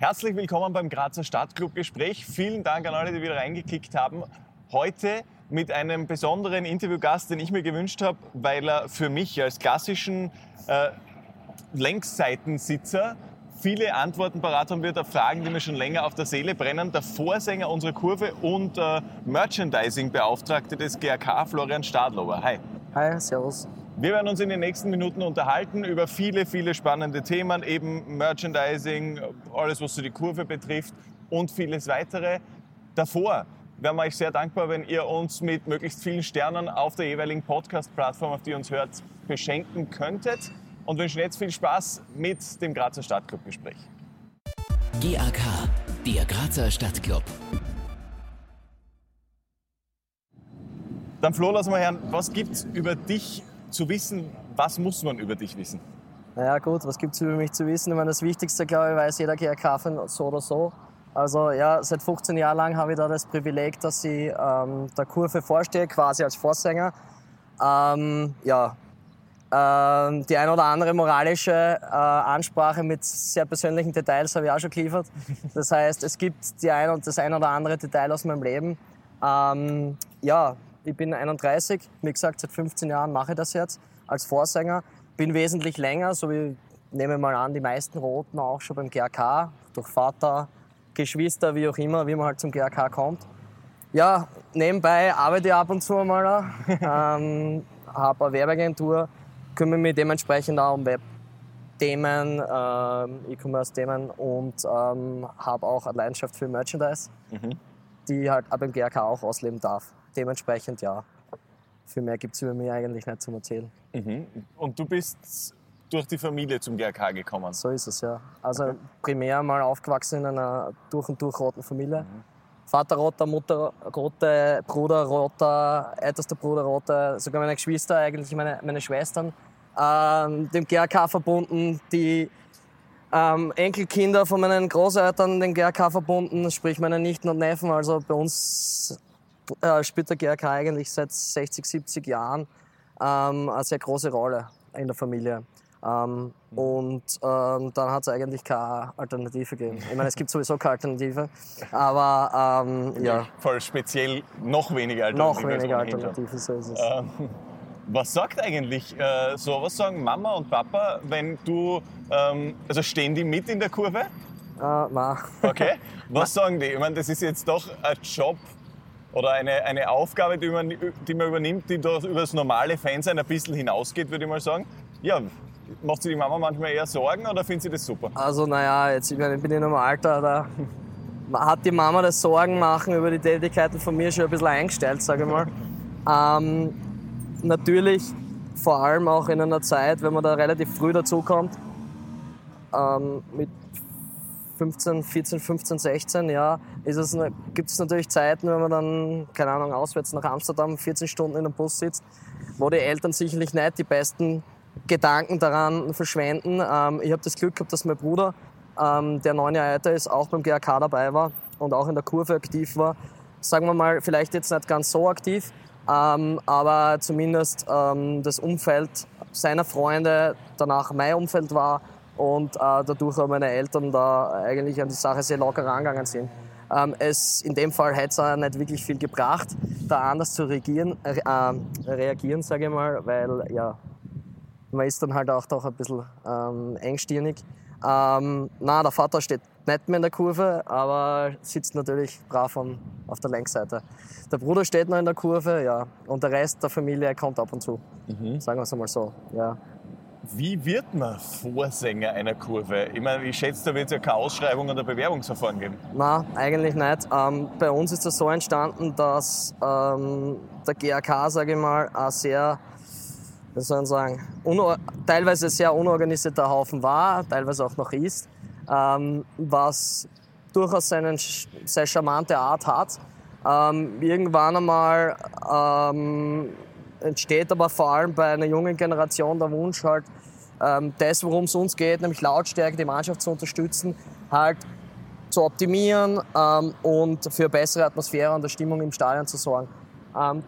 Herzlich willkommen beim Grazer Stadtclub-Gespräch. Vielen Dank an alle, die wieder reingekickt haben. Heute mit einem besonderen Interviewgast, den ich mir gewünscht habe, weil er für mich als klassischen äh, Längsseitensitzer viele Antworten parat haben wird auf Fragen, die mir schon länger auf der Seele brennen. Der Vorsänger unserer Kurve und äh, Merchandising-Beauftragte des GRK, Florian Stadlober. Hi. Hi, servus. Wir werden uns in den nächsten Minuten unterhalten über viele, viele spannende Themen, eben Merchandising, alles, was so die Kurve betrifft und vieles weitere. Davor wären wir euch sehr dankbar, wenn ihr uns mit möglichst vielen Sternen auf der jeweiligen Podcast-Plattform, auf die ihr uns hört, beschenken könntet. Und wünschen jetzt viel Spaß mit dem Grazer Stadtclub-Gespräch. GAK, der Grazer Stadtclub. Dann Flo, lass mal hören, was gibt es über dich zu wissen? Was muss man über dich wissen? Naja gut, was gibt es über mich zu wissen? Ich meine, das Wichtigste, glaube ich, weiß jeder GRK-Fan so oder so. Also ja, seit 15 Jahren lang habe ich da das Privileg, dass ich ähm, der Kurve vorstehe, quasi als Vorsänger. Ähm, ja, ähm, die ein oder andere moralische äh, Ansprache mit sehr persönlichen Details habe ich auch schon geliefert. Das heißt, es gibt die ein, das ein oder andere Detail aus meinem Leben. Ähm, ja, ich bin 31, wie gesagt, seit 15 Jahren mache ich das jetzt als Vorsänger. Bin wesentlich länger, so wie nehme mal an, die meisten Roten auch schon beim GRK, durch Vater, Geschwister, wie auch immer, wie man halt zum GRK kommt. Ja, nebenbei arbeite ich ab und zu mal, ähm, habe eine Werbeagentur, kümmere mich dementsprechend auch um Webthemen, äh, E-Commerce-Themen und ähm, habe auch eine Leidenschaft für Merchandise, mhm. die halt ab dem GRK auch ausleben darf dementsprechend ja. Für mehr gibt es über mich eigentlich nicht zum Erzählen. Mhm. Und du bist durch die Familie zum GRK gekommen? So ist es, ja. Also okay. primär mal aufgewachsen in einer durch und durch roten Familie. Mhm. Vater roter, Mutter rote, Bruder roter, ältester Bruder roter, sogar meine Geschwister, eigentlich meine, meine Schwestern, ähm, dem GRK verbunden, die ähm, Enkelkinder von meinen Großeltern den GRK verbunden, sprich meine Nichten und Neffen. Also bei uns äh, spielt der GRK eigentlich seit 60, 70 Jahren ähm, eine sehr große Rolle in der Familie. Ähm, mhm. und ähm, dann hat es eigentlich keine Alternative gegeben. Ich meine, es gibt sowieso keine Alternative, aber ähm, ja. Voll speziell noch weniger Alternative. Noch weniger Alternative, so ist es. Ähm, was sagt eigentlich äh, so, was sagen Mama und Papa, wenn du, ähm, also stehen die mit in der Kurve? Äh, nein. Okay. Was sagen die? Ich meine, das ist jetzt doch ein Job, oder eine, eine Aufgabe, die man, die man übernimmt, die doch über das normale Fansein ein bisschen hinausgeht, würde ich mal sagen. Ja, macht sich die Mama manchmal eher Sorgen oder findet sie das super? Also naja, jetzt ich bin ich in einem Alter, da hat die Mama das Sorgen machen über die Tätigkeiten von mir schon ein bisschen eingestellt, sage ich mal. ähm, natürlich, vor allem auch in einer Zeit, wenn man da relativ früh dazukommt, ähm, mit 15, 14, 15, 16, ja, gibt es natürlich Zeiten, wenn man dann, keine Ahnung, auswärts nach Amsterdam 14 Stunden in einem Bus sitzt, wo die Eltern sicherlich nicht die besten Gedanken daran verschwenden. Ähm, ich habe das Glück gehabt, dass mein Bruder, ähm, der neun Jahre älter ist, auch beim GRK dabei war und auch in der Kurve aktiv war. Sagen wir mal, vielleicht jetzt nicht ganz so aktiv, ähm, aber zumindest ähm, das Umfeld seiner Freunde danach mein Umfeld war und äh, dadurch auch meine Eltern da eigentlich an die Sache sehr locker rangegangen sind. Ähm, es, in dem Fall hätte es auch nicht wirklich viel gebracht, da anders zu reagieren, äh, reagieren, sage ich mal, weil ja, man ist dann halt auch doch ein bisschen ähm, engstirnig. Ähm, na, der Vater steht nicht mehr in der Kurve, aber sitzt natürlich brav am, auf der Längsseite. Der Bruder steht noch in der Kurve, ja, und der Rest der Familie kommt ab und zu. Mhm. Sagen wir es einmal so, ja. Wie wird man Vorsänger einer Kurve? Ich meine, ich schätze, da wird es ja keine Ausschreibung oder Bewerbungsverfahren geben. Nein, eigentlich nicht. Ähm, bei uns ist das so entstanden, dass ähm, der GAK, sage ich mal, ein sehr, wie soll man sagen, teilweise sehr unorganisierter Haufen war, teilweise auch noch ist, ähm, was durchaus seine sehr charmante Art hat. Ähm, irgendwann einmal ähm, entsteht aber vor allem bei einer jungen Generation der Wunsch halt, ähm, das, worum es uns geht, nämlich Lautstärke, die Mannschaft zu unterstützen, halt zu optimieren ähm, und für bessere Atmosphäre und der Stimmung im Stadion zu sorgen. Ähm,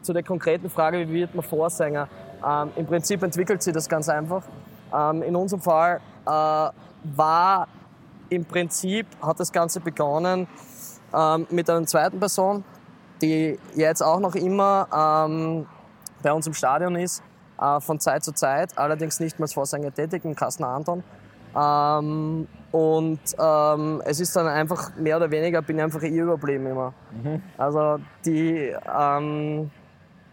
zu der konkreten Frage, wie wird man Vorsänger? Ähm, Im Prinzip entwickelt sich das ganz einfach. Ähm, in unserem Fall äh, war im Prinzip hat das Ganze begonnen ähm, mit einer zweiten Person, die jetzt auch noch immer bei uns im Stadion ist, äh, von Zeit zu Zeit, allerdings nicht mehr als Vorsänger tätig, im Kasten Anton. Ähm, und ähm, es ist dann einfach mehr oder weniger, bin ich einfach ihr überblieben immer. Mhm. Also die ähm,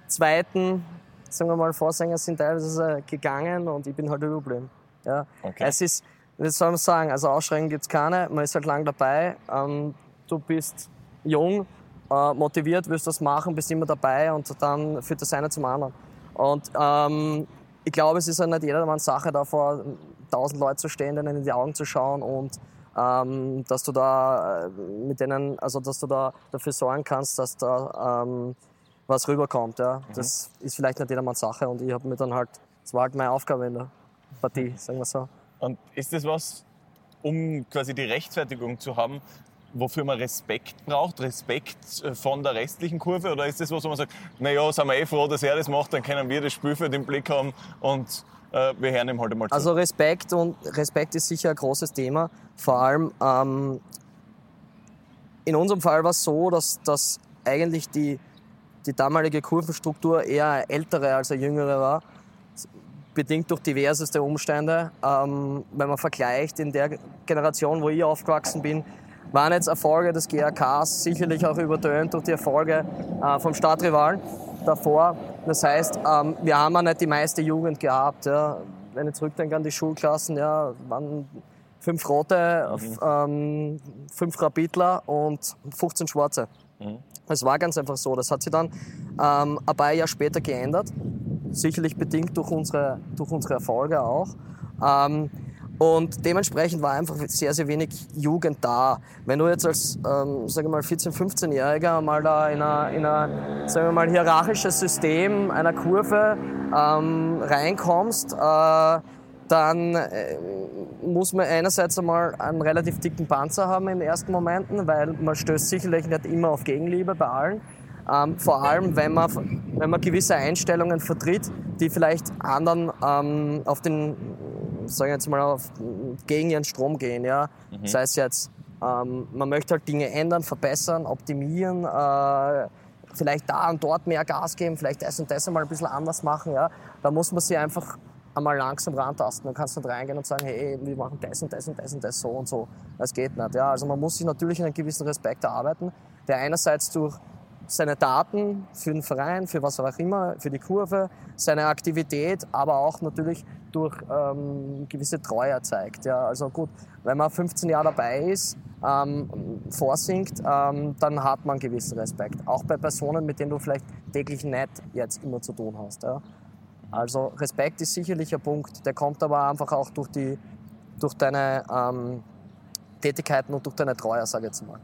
zweiten, sagen wir mal, Vorsänger sind teilweise gegangen und ich bin halt überblieben. Ja. Okay. Es ist, wie soll man sagen, also Ausschreckungen gibt es keine, man ist halt lang dabei, ähm, du bist jung, äh, motiviert, willst das machen, bist immer dabei und dann führt das eine zum anderen. Und ähm, ich glaube, es ist ja nicht jedermanns Sache, da vor tausend Leuten zu stehen, denen in die Augen zu schauen und ähm, dass du da äh, mit denen, also dass du da dafür sorgen kannst, dass da ähm, was rüberkommt. Ja. Das ist vielleicht nicht jedermanns Sache und ich habe mir dann halt, das war halt meine Aufgabe in der Partie, sagen wir so. Und ist das was, um quasi die Rechtfertigung zu haben, wofür man Respekt braucht? Respekt äh, von der restlichen Kurve? Oder ist das was, wo man sagt, naja, sind wir eh froh, dass er das macht, dann können wir das Spiel für den Blick haben und äh, wir hören ihm halt einmal zu. Also Respekt und Respekt ist sicher ein großes Thema. Vor allem ähm, in unserem Fall war es so, dass, dass eigentlich die, die damalige Kurvenstruktur eher eine ältere als eine jüngere war. Bedingt durch diverseste Umstände. Ähm, wenn man vergleicht, in der Generation, wo ich aufgewachsen bin, waren jetzt Erfolge des GRKs sicherlich auch übertönt durch die Erfolge äh, vom Stadtrivalen davor. Das heißt, ähm, wir haben ja nicht die meiste Jugend gehabt. Ja. Wenn ich zurückdenke an die Schulklassen, ja, waren fünf Rote, ähm, fünf Rapidler und 15 Schwarze. Es war ganz einfach so. Das hat sich dann ähm, ein paar Jahre später geändert. Sicherlich bedingt durch unsere, durch unsere Erfolge auch. Ähm, und dementsprechend war einfach sehr, sehr wenig Jugend da. Wenn du jetzt als, ähm, sage ich mal, 14-, 15-Jähriger mal da in ein sagen wir mal, hierarchisches System einer Kurve ähm, reinkommst, äh, dann äh, muss man einerseits einmal einen relativ dicken Panzer haben in den ersten Momenten, weil man stößt sicherlich nicht immer auf Gegenliebe bei allen. Ähm, vor allem, wenn man, wenn man gewisse Einstellungen vertritt, die vielleicht anderen ähm, auf den, sagen wir jetzt mal, auf, gegen ihren Strom gehen. Ja? Das heißt jetzt, ähm, man möchte halt Dinge ändern, verbessern, optimieren, äh, vielleicht da und dort mehr Gas geben, vielleicht das und das einmal ein bisschen anders machen. Ja? Da muss man sich einfach einmal langsam rantasten. Dann kannst du nicht reingehen und sagen, hey, wir machen das und das und das und das so und so. Das geht nicht. Ja? Also man muss sich natürlich einen gewissen Respekt erarbeiten, der einerseits durch seine Daten für den Verein, für was auch immer, für die Kurve, seine Aktivität, aber auch natürlich durch ähm, gewisse Treue zeigt. Ja, also gut, wenn man 15 Jahre dabei ist, ähm, vorsingt, ähm, dann hat man gewissen Respekt. Auch bei Personen, mit denen du vielleicht täglich nicht jetzt immer zu tun hast. Ja. Also Respekt ist sicherlich ein Punkt, der kommt aber einfach auch durch, die, durch deine ähm, Tätigkeiten und durch deine Treue, sage ich jetzt mal.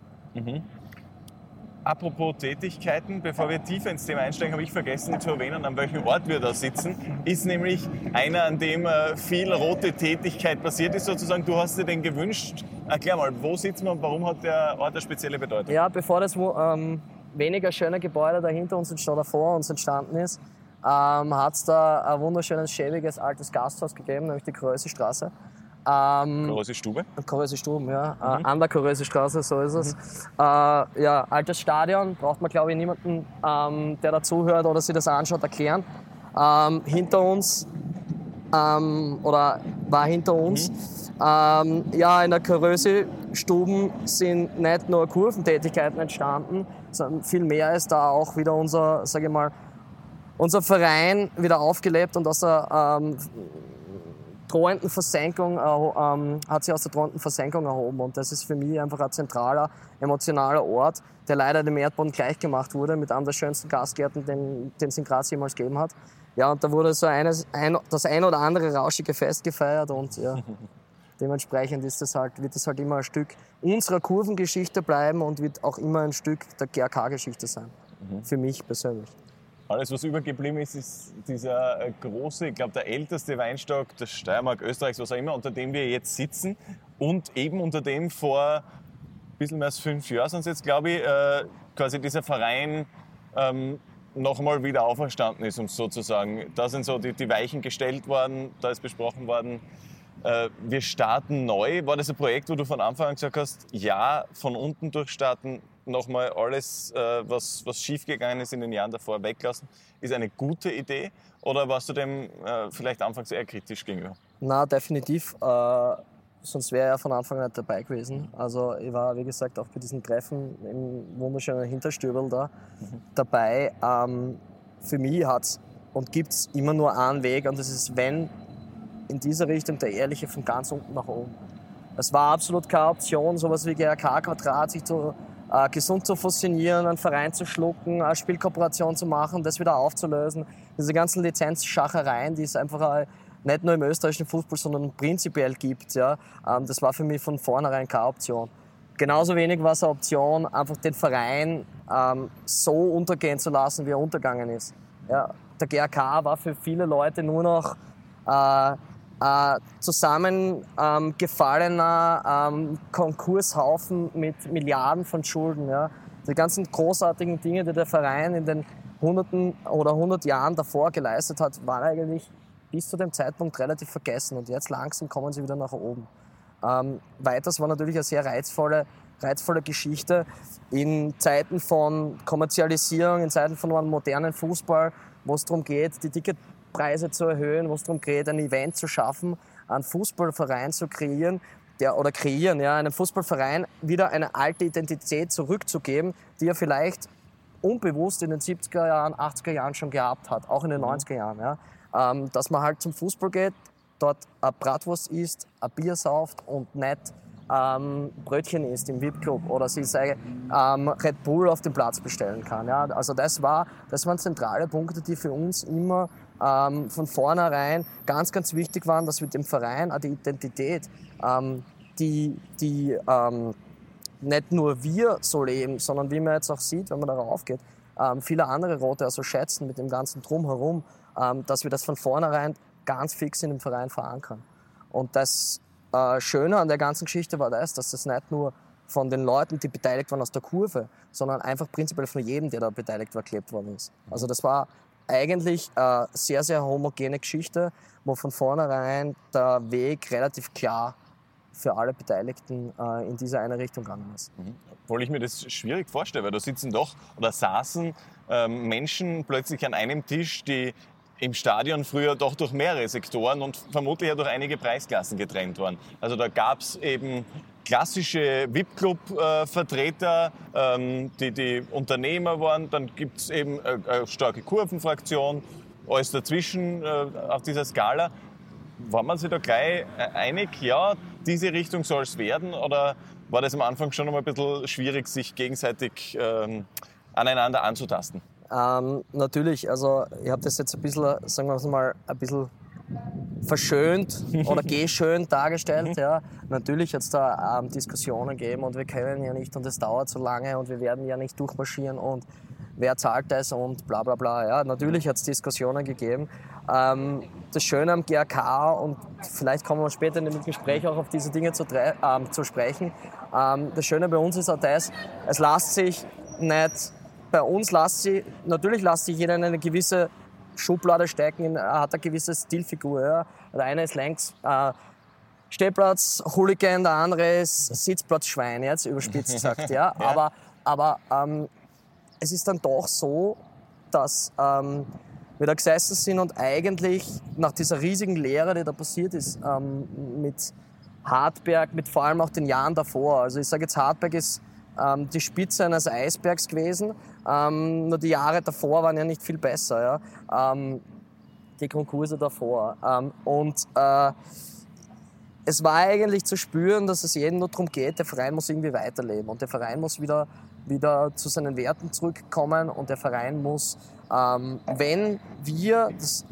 Apropos Tätigkeiten, bevor wir tiefer ins Thema einsteigen, habe ich vergessen zu erwähnen, an welchem Ort wir da sitzen. Ist nämlich einer, an dem äh, viel rote Tätigkeit passiert ist sozusagen. Du hast dir den gewünscht. Erklär mal, wo sitzen wir und warum hat der Ort eine spezielle Bedeutung? Ja, bevor das ähm, weniger schöne Gebäude da hinter uns schon davor uns entstanden ist, ähm, hat es da ein wunderschönes, schäbiges, altes Gasthaus gegeben, nämlich die Kröse Straße. Ähm, Große Stube. Koröse Stuben, ja. Äh, an der Koröse Straße, so ist es. Äh, ja, altes Stadion, braucht man glaube ich niemanden, ähm, der dazuhört oder sich das anschaut, erklären. Ähm, hinter uns, ähm, oder war hinter uns, ähm, ja, in der Koröse Stuben sind nicht nur Kurventätigkeiten entstanden, sondern viel mehr ist da auch wieder unser, sage ich mal, unser Verein wieder aufgelebt und aus der ähm, drohenden Versenkung, ähm, hat sich aus der drohenden Versenkung erhoben. Und das ist für mich einfach ein zentraler, emotionaler Ort, der leider dem Erdboden gleichgemacht wurde mit einem der schönsten Gastgärten, den den es in Graz jemals gegeben hat. Ja, und da wurde so eines, ein, das ein oder andere rauschige Fest gefeiert und ja, dementsprechend ist das halt, wird das halt immer ein Stück unserer Kurvengeschichte bleiben und wird auch immer ein Stück der GRK-Geschichte sein. Für mich persönlich. Alles, was übergeblieben ist, ist dieser äh, große, ich glaube, der älteste Weinstock der Steiermark, Österreichs, was auch immer, unter dem wir jetzt sitzen. Und eben unter dem vor ein bisschen mehr als fünf Jahren sind jetzt, glaube ich, äh, quasi dieser Verein ähm, nochmal wieder auferstanden ist, um es so zu sagen. Da sind so die, die Weichen gestellt worden, da ist besprochen worden, Äh, wir starten neu. War das ein Projekt, wo du von Anfang an gesagt hast, ja, von unten durchstarten, nochmal alles, äh, was, was schiefgegangen ist in den Jahren davor, weglassen, ist eine gute Idee? Oder warst du dem äh, vielleicht anfangs eher kritisch gegenüber? Na, definitiv. Äh, sonst wäre er von Anfang an nicht dabei gewesen. Also ich war, wie gesagt, auch bei diesen Treffen im wunderschönen Hinterstübel da mhm. dabei. Ähm, für mich hat es und gibt es immer nur einen Weg und das ist, wenn in dieser Richtung der Ehrliche von ganz unten nach oben. Es war absolut keine Option, sowas wie GRK Quadrat, sich zu, äh, gesund zu fusionieren, einen Verein zu schlucken, eine Spielkooperation zu machen, das wieder aufzulösen. Diese ganzen Lizenzschachereien, die es einfach nicht nur im österreichischen Fußball, sondern prinzipiell gibt, ja, ähm, das war für mich von vornherein keine Option. Genauso wenig war es eine Option, einfach den Verein ähm, so untergehen zu lassen, wie er untergegangen ist. Ja, der GRK war für viele Leute nur noch äh, äh, zusammengefallener ähm, ähm, Konkurshaufen mit Milliarden von Schulden. Ja. Die ganzen großartigen Dinge, die der Verein in den Hunderten oder hundert Jahren davor geleistet hat, waren eigentlich bis zu dem Zeitpunkt relativ vergessen und jetzt langsam kommen sie wieder nach oben. Ähm, weiters war natürlich eine sehr reizvolle, reizvolle Geschichte in Zeiten von Kommerzialisierung, in Zeiten von einem modernen Fußball, wo es darum geht, die Ticket Preise zu erhöhen, wo es darum geht, ein Event zu schaffen, einen Fußballverein zu kreieren, der, oder kreieren, ja, einem Fußballverein wieder eine alte Identität zurückzugeben, die er vielleicht unbewusst in den 70er Jahren, 80er Jahren schon gehabt hat, auch in den 90er mhm. Jahren. Ja. Ähm, dass man halt zum Fußball geht, dort eine Bratwurst isst, ein Bier sauft und nicht ähm, Brötchen isst im VIP-Club oder sie sei, ähm, Red Bull auf dem Platz bestellen kann. Ja. Also das, war, das waren zentrale Punkte, die für uns immer ähm, von vornherein ganz, ganz wichtig waren, dass wir dem Verein auch die Identität, ähm, die, die ähm, nicht nur wir so leben, sondern wie man jetzt auch sieht, wenn man darauf geht, ähm, viele andere Rote also schätzen mit dem ganzen Drumherum, ähm, dass wir das von vornherein ganz fix in dem Verein verankern. Und das äh, Schöne an der ganzen Geschichte war das, dass das nicht nur von den Leuten, die beteiligt waren aus der Kurve, sondern einfach prinzipiell von jedem, der da beteiligt war, geklebt worden ist. Also das war eigentlich eine sehr, sehr homogene Geschichte, wo von vornherein der Weg relativ klar für alle Beteiligten äh, in diese eine Richtung gegangen ist. Mhm. Obwohl ich mir das schwierig vorstelle, weil da sitzen doch oder saßen ähm, Menschen plötzlich an einem Tisch, die im Stadion früher doch durch mehrere Sektoren und vermutlich ja durch einige Preisklassen getrennt waren. Also da gab es eben klassische VIP-Club-Vertreter, ähm, die die Unternehmer waren. Dann gibt es eben eine starke Kurvenfraktion, alles dazwischen äh, auf dieser Skala. War man sich da gleich einig, ja, diese Richtung soll es werden? Oder war das am Anfang schon noch ein bisschen schwierig, sich gegenseitig ähm, aneinander anzutasten? Ähm, natürlich, also ich habe das jetzt ein bisschen, sagen wir mal, ein bisschen verschönt oder geschönt dargestellt. Ja. Natürlich hat es da ähm, Diskussionen gegeben und wir können ja nicht und es dauert so lange und wir werden ja nicht durchmarschieren und wer zahlt das und bla bla bla. Ja. Natürlich hat es Diskussionen gegeben. Ähm, das Schöne am GRK und vielleicht kommen wir später in dem Gespräch auch auf diese Dinge zu, ähm, zu sprechen. Ähm, das Schöne bei uns ist auch das, es lässt sich nicht, bei uns lässt sich, natürlich lässt sich jeder eine gewisse Schublade stecken, hat eine gewisse Stilfigur. Ja. Der eine ist längst äh, Stehplatz, Hooligan, der andere ist Sitzplatzschwein, jetzt überspitzt gesagt. Ja. ja. Aber, aber ähm, es ist dann doch so, dass ähm, wir da gesessen sind und eigentlich nach dieser riesigen Lehre, die da passiert ist, ähm, mit Hartberg, mit vor allem auch den Jahren davor. Also ich sage jetzt, Hartberg ist ähm, die Spitze eines Eisbergs gewesen. Ähm, nur die Jahre davor waren ja nicht viel besser. Ja? Ähm, die Konkurse davor. Ähm, und äh, es war eigentlich zu spüren, dass es jedem nur darum geht, der Verein muss irgendwie weiterleben und der Verein muss wieder, wieder zu seinen Werten zurückkommen und der Verein muss, ähm, wenn wir das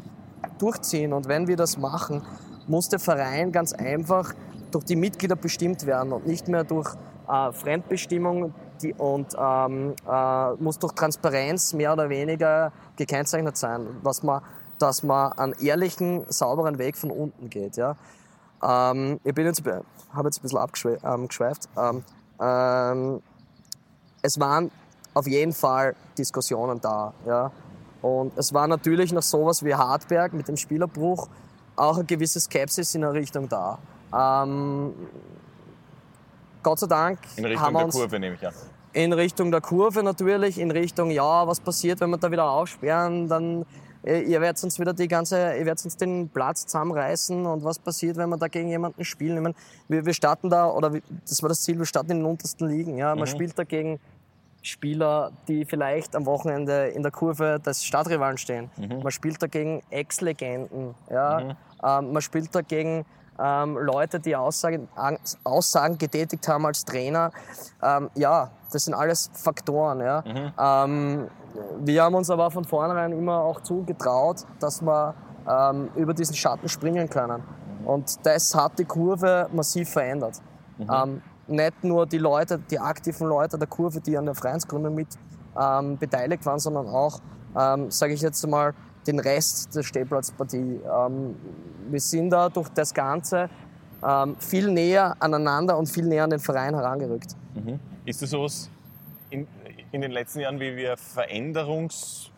durchziehen und wenn wir das machen, muss der Verein ganz einfach durch die Mitglieder bestimmt werden und nicht mehr durch äh, Fremdbestimmung die, und ähm, äh, muss durch Transparenz mehr oder weniger gekennzeichnet sein, was man, dass man einen ehrlichen, sauberen Weg von unten geht. Ja? Ähm, ich bin jetzt, habe jetzt ein bisschen abgeschweift. Ähm, ähm, es waren auf jeden Fall Diskussionen da. Ja? Und es war natürlich noch sowas wie Hartberg mit dem Spielerbruch auch eine gewisse Skepsis in der Richtung da. Ähm, Gott sei Dank In Richtung haben wir der uns Kurve nehme ich an. in Richtung der Kurve natürlich, in Richtung, ja, was passiert, wenn wir da wieder aufsperren, dann äh, ihr werdet uns wieder die ganze, ihr werdet uns den Platz zusammenreißen und was passiert, wenn wir da gegen jemanden spielen. Ich meine, wir, wir starten da, oder das war das Ziel, wir starten in den untersten Ligen. Ja. Man spielt da gegen Spieler, die vielleicht am Wochenende in der Kurve des Stadtrivalen stehen. Man spielt dagegen Ex-Legenden. Ja. Ähm, man spielt dagegen ähm, Leute, die Aussagen, Aussagen getätigt haben als Trainer. Ähm, ja, das sind alles Faktoren. Ja. Ähm, wir haben uns aber von vornherein immer auch zugetraut, dass wir ähm, über diesen Schatten springen können. Und das hat die Kurve massiv verändert. Ähm, nicht nur die Leute, die aktiven Leute der Kurve, die an der Vereinsgründung mit ähm, beteiligt waren, sondern auch, sage ich jetzt mal, den Rest der Stehplatzpartie. Ähm, wir sind da durch das Ganze ähm, viel näher aneinander und viel näher an den Verein herangerückt. Ist das sowas in, in den letzten Jahren, wie wir Veränderungs...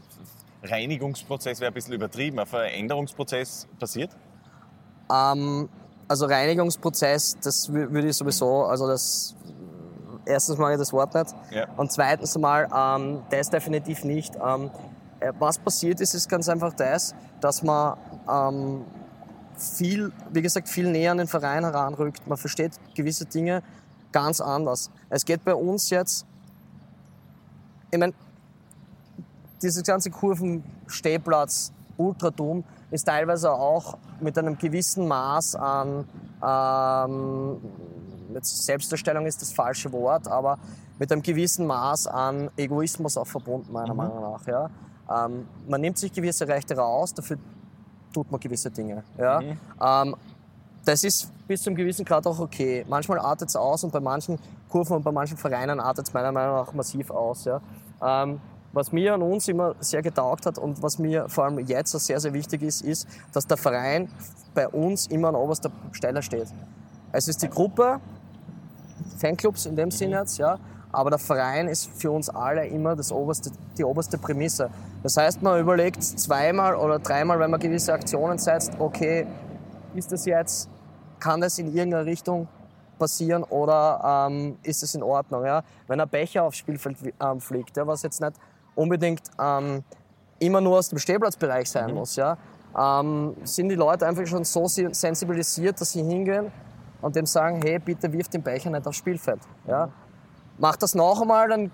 Reinigungsprozess wäre ein bisschen übertrieben, ein Veränderungsprozess passiert? Ähm, also Reinigungsprozess, das wü- würde ich sowieso, also das erstens mag ich das Wort nicht Ja. und zweitens mal ähm, das definitiv nicht. Ähm, äh, was passiert ist, ist ganz einfach das, dass man ähm, viel, wie gesagt, viel näher an den Verein heranrückt. Man versteht gewisse Dinge ganz anders. Es geht bei uns jetzt, ich meine, dieses ganze Kurvenstehplatz, Ultratum, ist teilweise auch mit einem gewissen Maß an, ähm, Selbstdarstellung ist das falsche Wort, aber mit einem gewissen Maß an Egoismus auch verbunden, meiner Meinung nach. Ja? Ähm, man nimmt sich gewisse Rechte raus, dafür tut man gewisse Dinge. Ja? Ähm, das ist bis zum gewissen Grad auch okay. Manchmal artet es aus und bei manchen Kurven und bei manchen Vereinen artet es meiner Meinung nach massiv aus. Ja. Ähm, was mir an uns immer sehr getaugt hat und was mir vor allem jetzt auch sehr, sehr wichtig ist, ist, dass der Verein bei uns immer an oberster Stelle steht. Es ist die Gruppe, Fanclubs in dem Sinne jetzt, ja, aber der Verein ist für uns alle immer das oberste, die oberste Prämisse. Das heißt, man überlegt zweimal oder dreimal, wenn man gewisse Aktionen setzt, okay, ist das jetzt, kann das in irgendeiner Richtung passieren oder ähm, ist es in Ordnung? Ja? Wenn ein Becher aufs Spielfeld ähm, fliegt, ja, was jetzt nicht unbedingt ähm, immer nur aus dem Stehplatzbereich sein muss, ja, ähm, sind die Leute einfach schon so si- sensibilisiert, dass sie hingehen und dem sagen, hey, bitte wirf den Becher nicht aufs Spielfeld. Ja? Mach das noch einmal, dann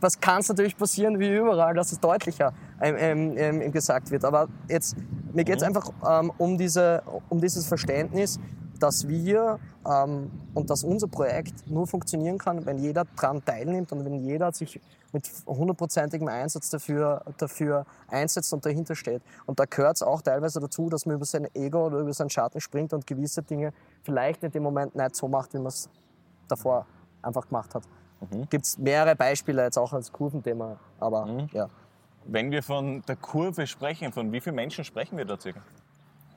was kann es natürlich passieren wie überall, dass es deutlicher ähm, ähm, ähm, gesagt wird. Aber jetzt, mir geht es einfach ähm, um, diese, um dieses Verständnis, dass wir ähm, und dass unser Projekt nur funktionieren kann, wenn jeder daran teilnimmt und wenn jeder sich mit hundertprozentigem Einsatz dafür, dafür einsetzt und dahinter steht. Und da gehört es auch teilweise dazu, dass man über sein Ego oder über seinen Schatten springt und gewisse Dinge vielleicht in dem Moment nicht so macht, wie man es davor einfach gemacht hat. Gibt es mehrere Beispiele jetzt auch als Kurventhema, aber ja. Wenn wir von der Kurve sprechen, von wie vielen Menschen sprechen wir da circa?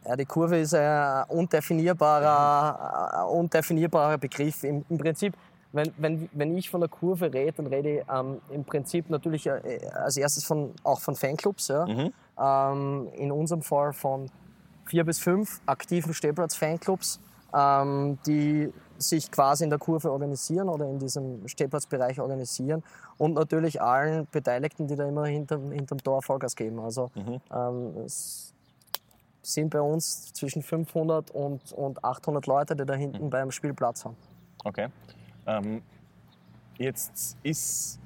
Ja, die Kurve ist ein undefinierbarer, ein undefinierbarer Begriff. Im, Im Prinzip, wenn, wenn, wenn ich von der Kurve rede, dann rede ich ähm, im Prinzip natürlich äh, als erstes von, auch von Fanclubs. Ja? Ähm, in unserem Fall von vier bis fünf aktiven Stehplatz-Fanclubs, ähm, die sich quasi in der Kurve organisieren oder in diesem Stehplatzbereich organisieren und natürlich allen Beteiligten, die da immer hinterm, hinterm Tor Vollgas geben. Also ähm, es sind bei uns zwischen 500 und, und 800 Leute, die da hinten beim Spielplatz haben. Okay. Ähm, jetzt ist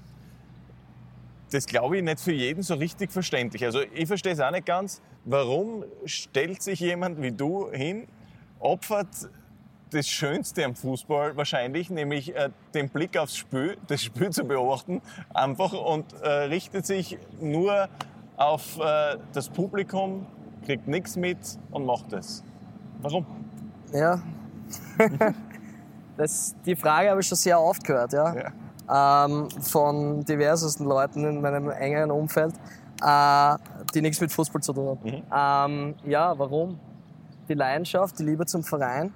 das, glaube ich, nicht für jeden so richtig verständlich. Also ich verstehe es auch nicht ganz. Warum stellt sich jemand wie du hin, opfert das Schönste am Fußball wahrscheinlich, nämlich äh, den Blick aufs Spiel, das Spiel zu beobachten, einfach und äh, richtet sich nur auf äh, das Publikum, kriegt nichts mit und macht es. Warum? Ja. das, die Frage habe ich schon sehr oft gehört, ja. Ähm, von diversesten Leuten in meinem engeren Umfeld, äh, die nichts mit Fußball zu tun haben. Ähm, ja, warum? Die Leidenschaft, die Liebe zum Verein,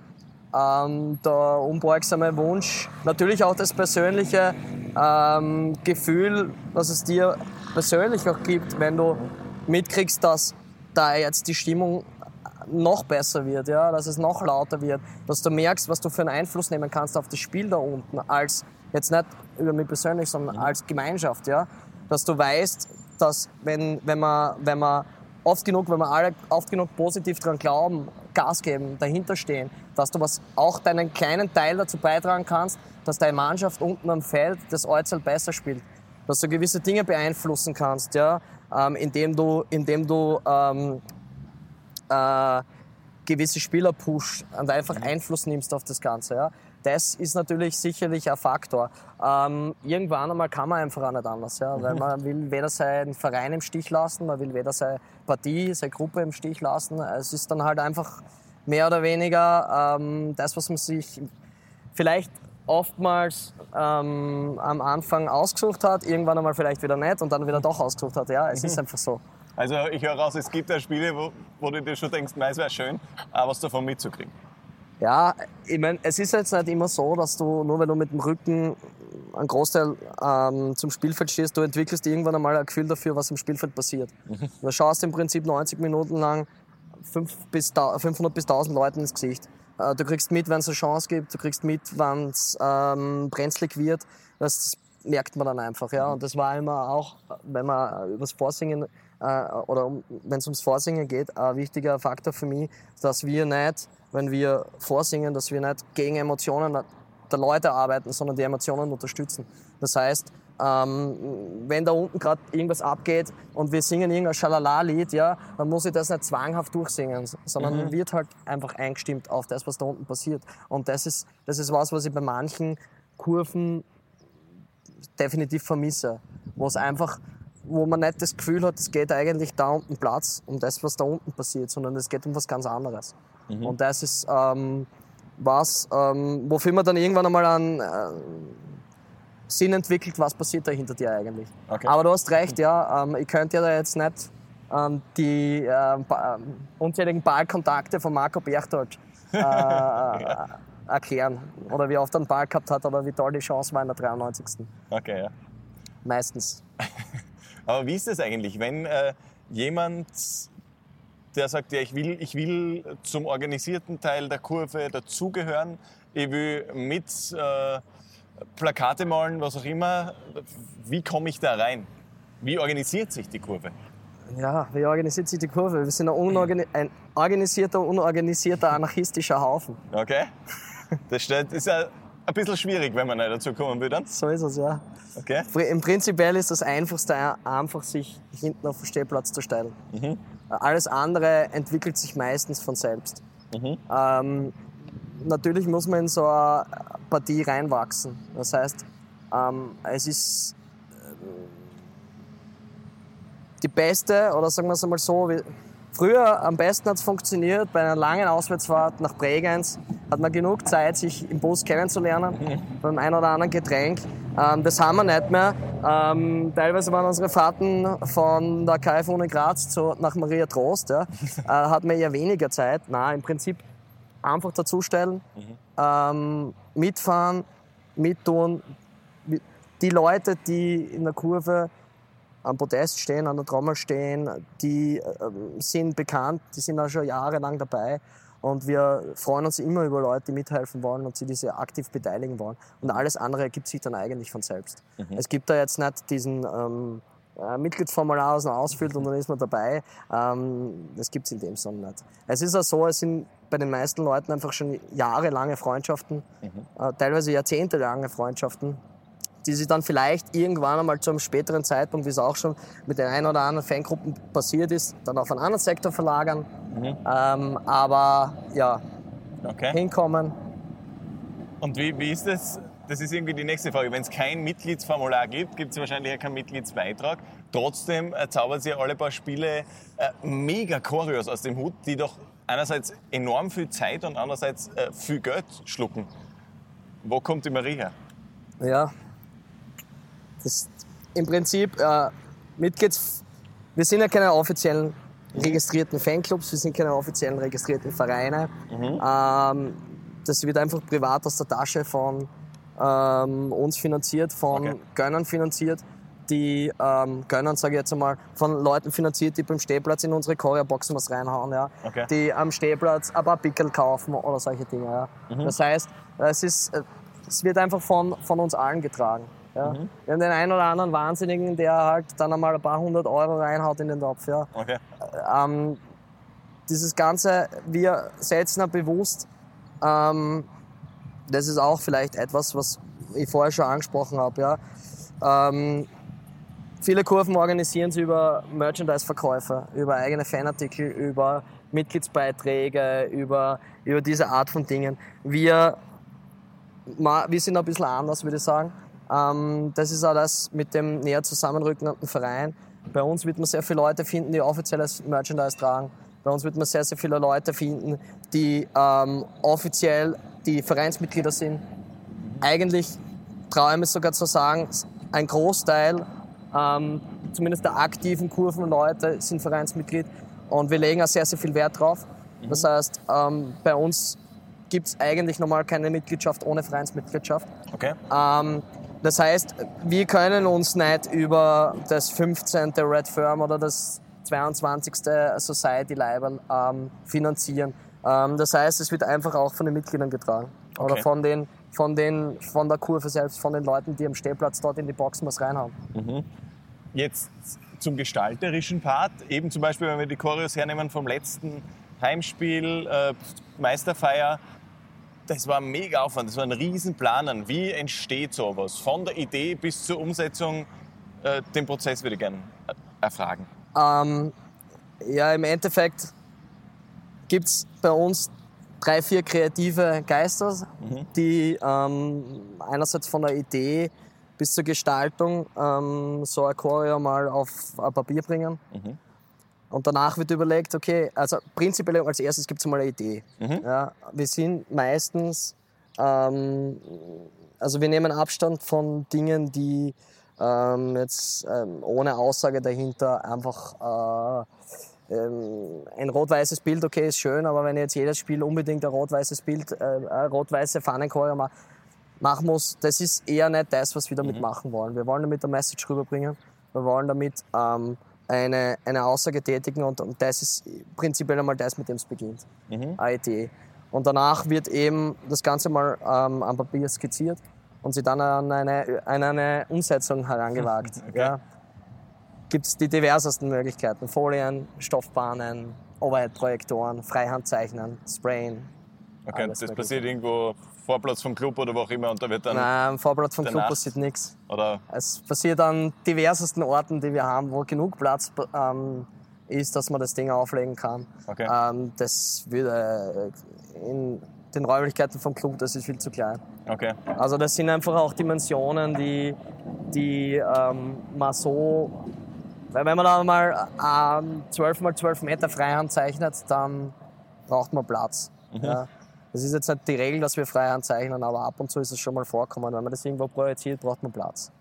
ähm, der unbeugsame Wunsch, natürlich auch das persönliche ähm, Gefühl, was es dir persönlich auch gibt, wenn du mitkriegst, dass da jetzt die Stimmung noch besser wird, ja, dass es noch lauter wird, dass du merkst, was du für einen Einfluss nehmen kannst auf das Spiel da unten, als jetzt nicht über mich persönlich, sondern als Gemeinschaft, ja, dass du weißt, dass wenn, wenn man, wenn man oft genug, wenn wir alle oft genug positiv dran glauben, Gas geben, dahinter stehen, dass du was auch deinen kleinen Teil dazu beitragen kannst, dass deine Mannschaft unten am Feld das Äußerl besser spielt, dass du gewisse Dinge beeinflussen kannst, ja, ähm, indem du, indem du ähm, äh, gewisse Spieler pusht und einfach Einfluss nimmst auf das Ganze. Ja. Das ist natürlich sicherlich ein Faktor. Ähm, irgendwann einmal kann man einfach auch nicht anders, ja, weil man will weder seinen Verein im Stich lassen, man will weder seine Partie, seine Gruppe im Stich lassen. Es ist dann halt einfach mehr oder weniger ähm, das, was man sich vielleicht oftmals ähm, am Anfang ausgesucht hat, irgendwann einmal vielleicht wieder nicht und dann wieder doch ausgesucht hat. Ja, es ist einfach so. Also ich höre raus, es gibt ja Spiele, wo, wo du dir schon denkst, es wäre schön, was davon mitzukriegen. Ja, ich meine, es ist jetzt nicht immer so, dass du, nur wenn du mit dem Rücken einen Großteil ähm, zum Spielfeld stehst, du entwickelst irgendwann einmal ein Gefühl dafür, was im Spielfeld passiert. Du schaust im Prinzip 90 Minuten lang 5 bis, 500 bis 1000 Leuten ins Gesicht. Äh, du kriegst mit, wenn es eine Chance gibt, du kriegst mit, wenn es ähm, brenzlig wird. Das merkt man dann einfach. Ja? Und das war immer auch, wenn man übers Vorsingen äh, oder um, wenn es ums Vorsingen geht, ein wichtiger Faktor für mich, dass wir nicht, wenn wir vorsingen, dass wir nicht gegen Emotionen der Leute arbeiten, sondern die Emotionen unterstützen. Das heißt, ähm, wenn da unten gerade irgendwas abgeht und wir singen irgendein Schalala-Lied, ja, dann muss ich das nicht zwanghaft durchsingen, sondern Mhm. wird halt einfach eingestimmt auf das, was da unten passiert. Und das ist, das ist was, was ich bei manchen Kurven definitiv vermisse, wo es einfach, wo man nicht das Gefühl hat, es geht eigentlich da unten Platz um das, was da unten passiert, sondern es geht um was ganz anderes. Und das ist ähm, was, ähm, wofür man dann irgendwann einmal einen äh, Sinn entwickelt, was passiert da hinter dir eigentlich. Okay. Aber du hast recht, ja, ähm, ich könnte ja da jetzt nicht ähm, die äh, unzähligen Ballkontakte von Marco Berchtold äh, erklären. Oder wie oft er einen Ball gehabt hat oder wie toll die Chance war in der 93. Okay, ja. Meistens. Aber wie ist das eigentlich, wenn äh, jemand, der sagt, ja, ich will, ich will zum organisierten Teil der Kurve dazugehören, ich will mit äh, Plakate malen, was auch immer, wie komme ich da rein? Wie organisiert sich die Kurve? Ja, wie organisiert sich die Kurve? Wir sind ein, ein organisierter, unorganisierter anarchistischer Haufen. Okay? Das ist ja ein bisschen schwierig, wenn man nicht dazu kommen will dann. So ist es, ja. Okay? Im Prinzipiell ist das Einfachste einfach, sich hinten auf den Stehplatz zu stellen. Alles andere entwickelt sich meistens von selbst. Ähm, natürlich muss man in so eine Partie reinwachsen. Das heißt, ähm, es ist ähm, die beste, oder sagen wir es einmal so, wie, früher am besten hat es funktioniert, bei einer langen Auswärtsfahrt nach Bregenz hat man genug Zeit, sich im Bus kennenzulernen, beim ein oder anderen Getränk. Ähm, das haben wir nicht mehr. Ähm, teilweise waren unsere Fahrten von der KF Uni Graz zu, nach Maria Trost, ja, äh, hat man eher weniger Zeit. Na, im Prinzip einfach dazustellen, ähm, mitfahren, mittun. Die Leute, die in der Kurve am Podest stehen, an der Trommel stehen, die ähm, sind bekannt, die sind auch schon jahrelang dabei. Und wir freuen uns immer über Leute, die mithelfen wollen und sich diese aktiv beteiligen wollen. Und alles andere ergibt sich dann eigentlich von selbst. Es gibt da jetzt nicht diesen ähm, äh, Mitgliedsformular, das man ausfüllt und dann ist man dabei. Ähm, das gibt es in dem Sinne nicht. Es ist auch so, es sind bei den meisten Leuten einfach schon jahrelange Freundschaften, äh, teilweise jahrzehntelange Freundschaften, die sich dann vielleicht irgendwann einmal zu einem späteren Zeitpunkt, wie es auch schon mit den ein oder anderen Fangruppen passiert ist, dann auf einen anderen Sektor verlagern. Ähm, aber ja, Okay. hinkommen. Und wie, wie ist das? Das ist irgendwie die nächste Frage. Wenn es kein Mitgliedsformular gibt, gibt es wahrscheinlich auch keinen Mitgliedsbeitrag. Trotzdem äh, zaubern Sie alle paar Spiele äh, mega Choreos aus dem Hut, die doch einerseits enorm viel Zeit und andererseits äh, viel Geld schlucken. Wo kommt die Marie her? Ja. Das, Im Prinzip, äh, Mitglieds, wir sind ja keine offiziellen registrierten Fanclubs, wir sind keine offiziellen registrierten Vereine. Ähm, das wird einfach privat aus der Tasche von ähm, uns finanziert, von Okay. Gönnern finanziert. die ähm, gönnen, sage ich jetzt einmal, von Leuten finanziert, die beim Stehplatz in unsere Choreoboxen was reinhauen, ja. Okay. die am Stehplatz ein paar Pickel kaufen oder solche Dinge. Ja. Mhm. Das heißt, es, ist, äh, es wird einfach von, von uns allen getragen. Ja. Mhm. Wir haben den einen oder anderen Wahnsinnigen, der halt dann einmal ein paar hundert Euro reinhaut in den Topf. Ja. Okay. Ähm, dieses Ganze, wir setzen ja bewusst, ähm, das ist auch vielleicht etwas, was ich vorher schon angesprochen habe. Ja. Ähm, viele Kurven organisieren sie über Merchandise-Verkäufe, über eigene Fanartikel, über Mitgliedsbeiträge, über, über diese Art von Dingen. Wir, wir sind ein bisschen anders, würde ich sagen. Ähm, das ist auch das mit dem näher zusammenrückenden Verein. Bei uns wird man sehr viele Leute finden, die offizielles Merchandise tragen. Bei uns wird man sehr, sehr viele Leute finden, die ähm, offiziell die Vereinsmitglieder sind. Eigentlich traue ich mich sogar zu sagen, ein Großteil, ähm, zumindest der aktiven Kurvenleute, sind Vereinsmitglied. Und wir legen auch sehr, sehr viel Wert drauf. Das heißt, ähm, bei uns gibt es eigentlich normal keine Mitgliedschaft ohne Vereinsmitgliedschaft. Okay. Ähm, das heißt, wir können uns nicht über das 15. Red Firm oder das 22. Society Label ähm, finanzieren. Ähm, das heißt, es wird einfach auch von den Mitgliedern getragen. Oder Okay. von, den, von, den, von der Kurve selbst, von den Leuten, die am Stehplatz dort in die Boxen was reinhauen. Jetzt zum gestalterischen Part. Eben zum Beispiel, wenn wir die Choreos hernehmen vom letzten Heimspiel, äh, Meisterfeier. Das war ein mega Aufwand, das war ein Riesenplanen. Wie entsteht sowas? Von der Idee bis zur Umsetzung, äh, den Prozess würde ich gerne äh, erfragen. Ähm, ja, im Endeffekt gibt es bei uns drei, vier kreative Geister, die ähm, einerseits von der Idee bis zur Gestaltung ähm, so ein Choreo mal auf ein Papier bringen. Und danach wird überlegt, okay, also prinzipiell als erstes gibt es mal eine Idee. Ja, wir sind meistens, ähm, also wir nehmen Abstand von Dingen, die ähm, jetzt ähm, ohne Aussage dahinter einfach äh, ähm, ein rot-weißes Bild, okay, ist schön, aber wenn jetzt jedes Spiel unbedingt ein rot-weißes Bild, äh, rot-weiße Fahnenchoreo ma machen muss, das ist eher nicht das, was wir damit machen wollen. Wir wollen damit eine Message rüberbringen. Wir wollen damit ähm, eine, eine Aussage tätigen und, und das ist prinzipiell einmal das, mit dem es beginnt. Eine Idee. Und danach wird eben das Ganze mal ähm, am Papier skizziert und sie dann an eine, an eine Umsetzung herangewagt. Okay. Ja. Gibt es die diversesten Möglichkeiten. Folien, Stoffbahnen, Overhead-Projektoren, Freihandzeichnen, Sprayen. Okay, das passiert irgendwo Vorplatz vom Club oder wo auch immer und da wird dann. Nein, am Vorblatt vom Club passiert nichts. Oder Es passiert an diversesten Orten, die wir haben, wo genug Platz ähm, ist, dass man das Ding auflegen kann. Okay. Ähm, das würde äh, in den Räumlichkeiten vom Club, das ist viel zu klein. okay. Also das sind einfach auch Dimensionen, die, die ähm, man so, weil wenn man da mal ähm, 12 mal 12 Meter Freihand zeichnet, dann braucht man Platz. Ja. Das ist jetzt nicht die Regel, dass wir Freihand zeichnen, aber ab und zu ist es schon mal vorkommen. Wenn man das irgendwo projiziert, braucht man Platz.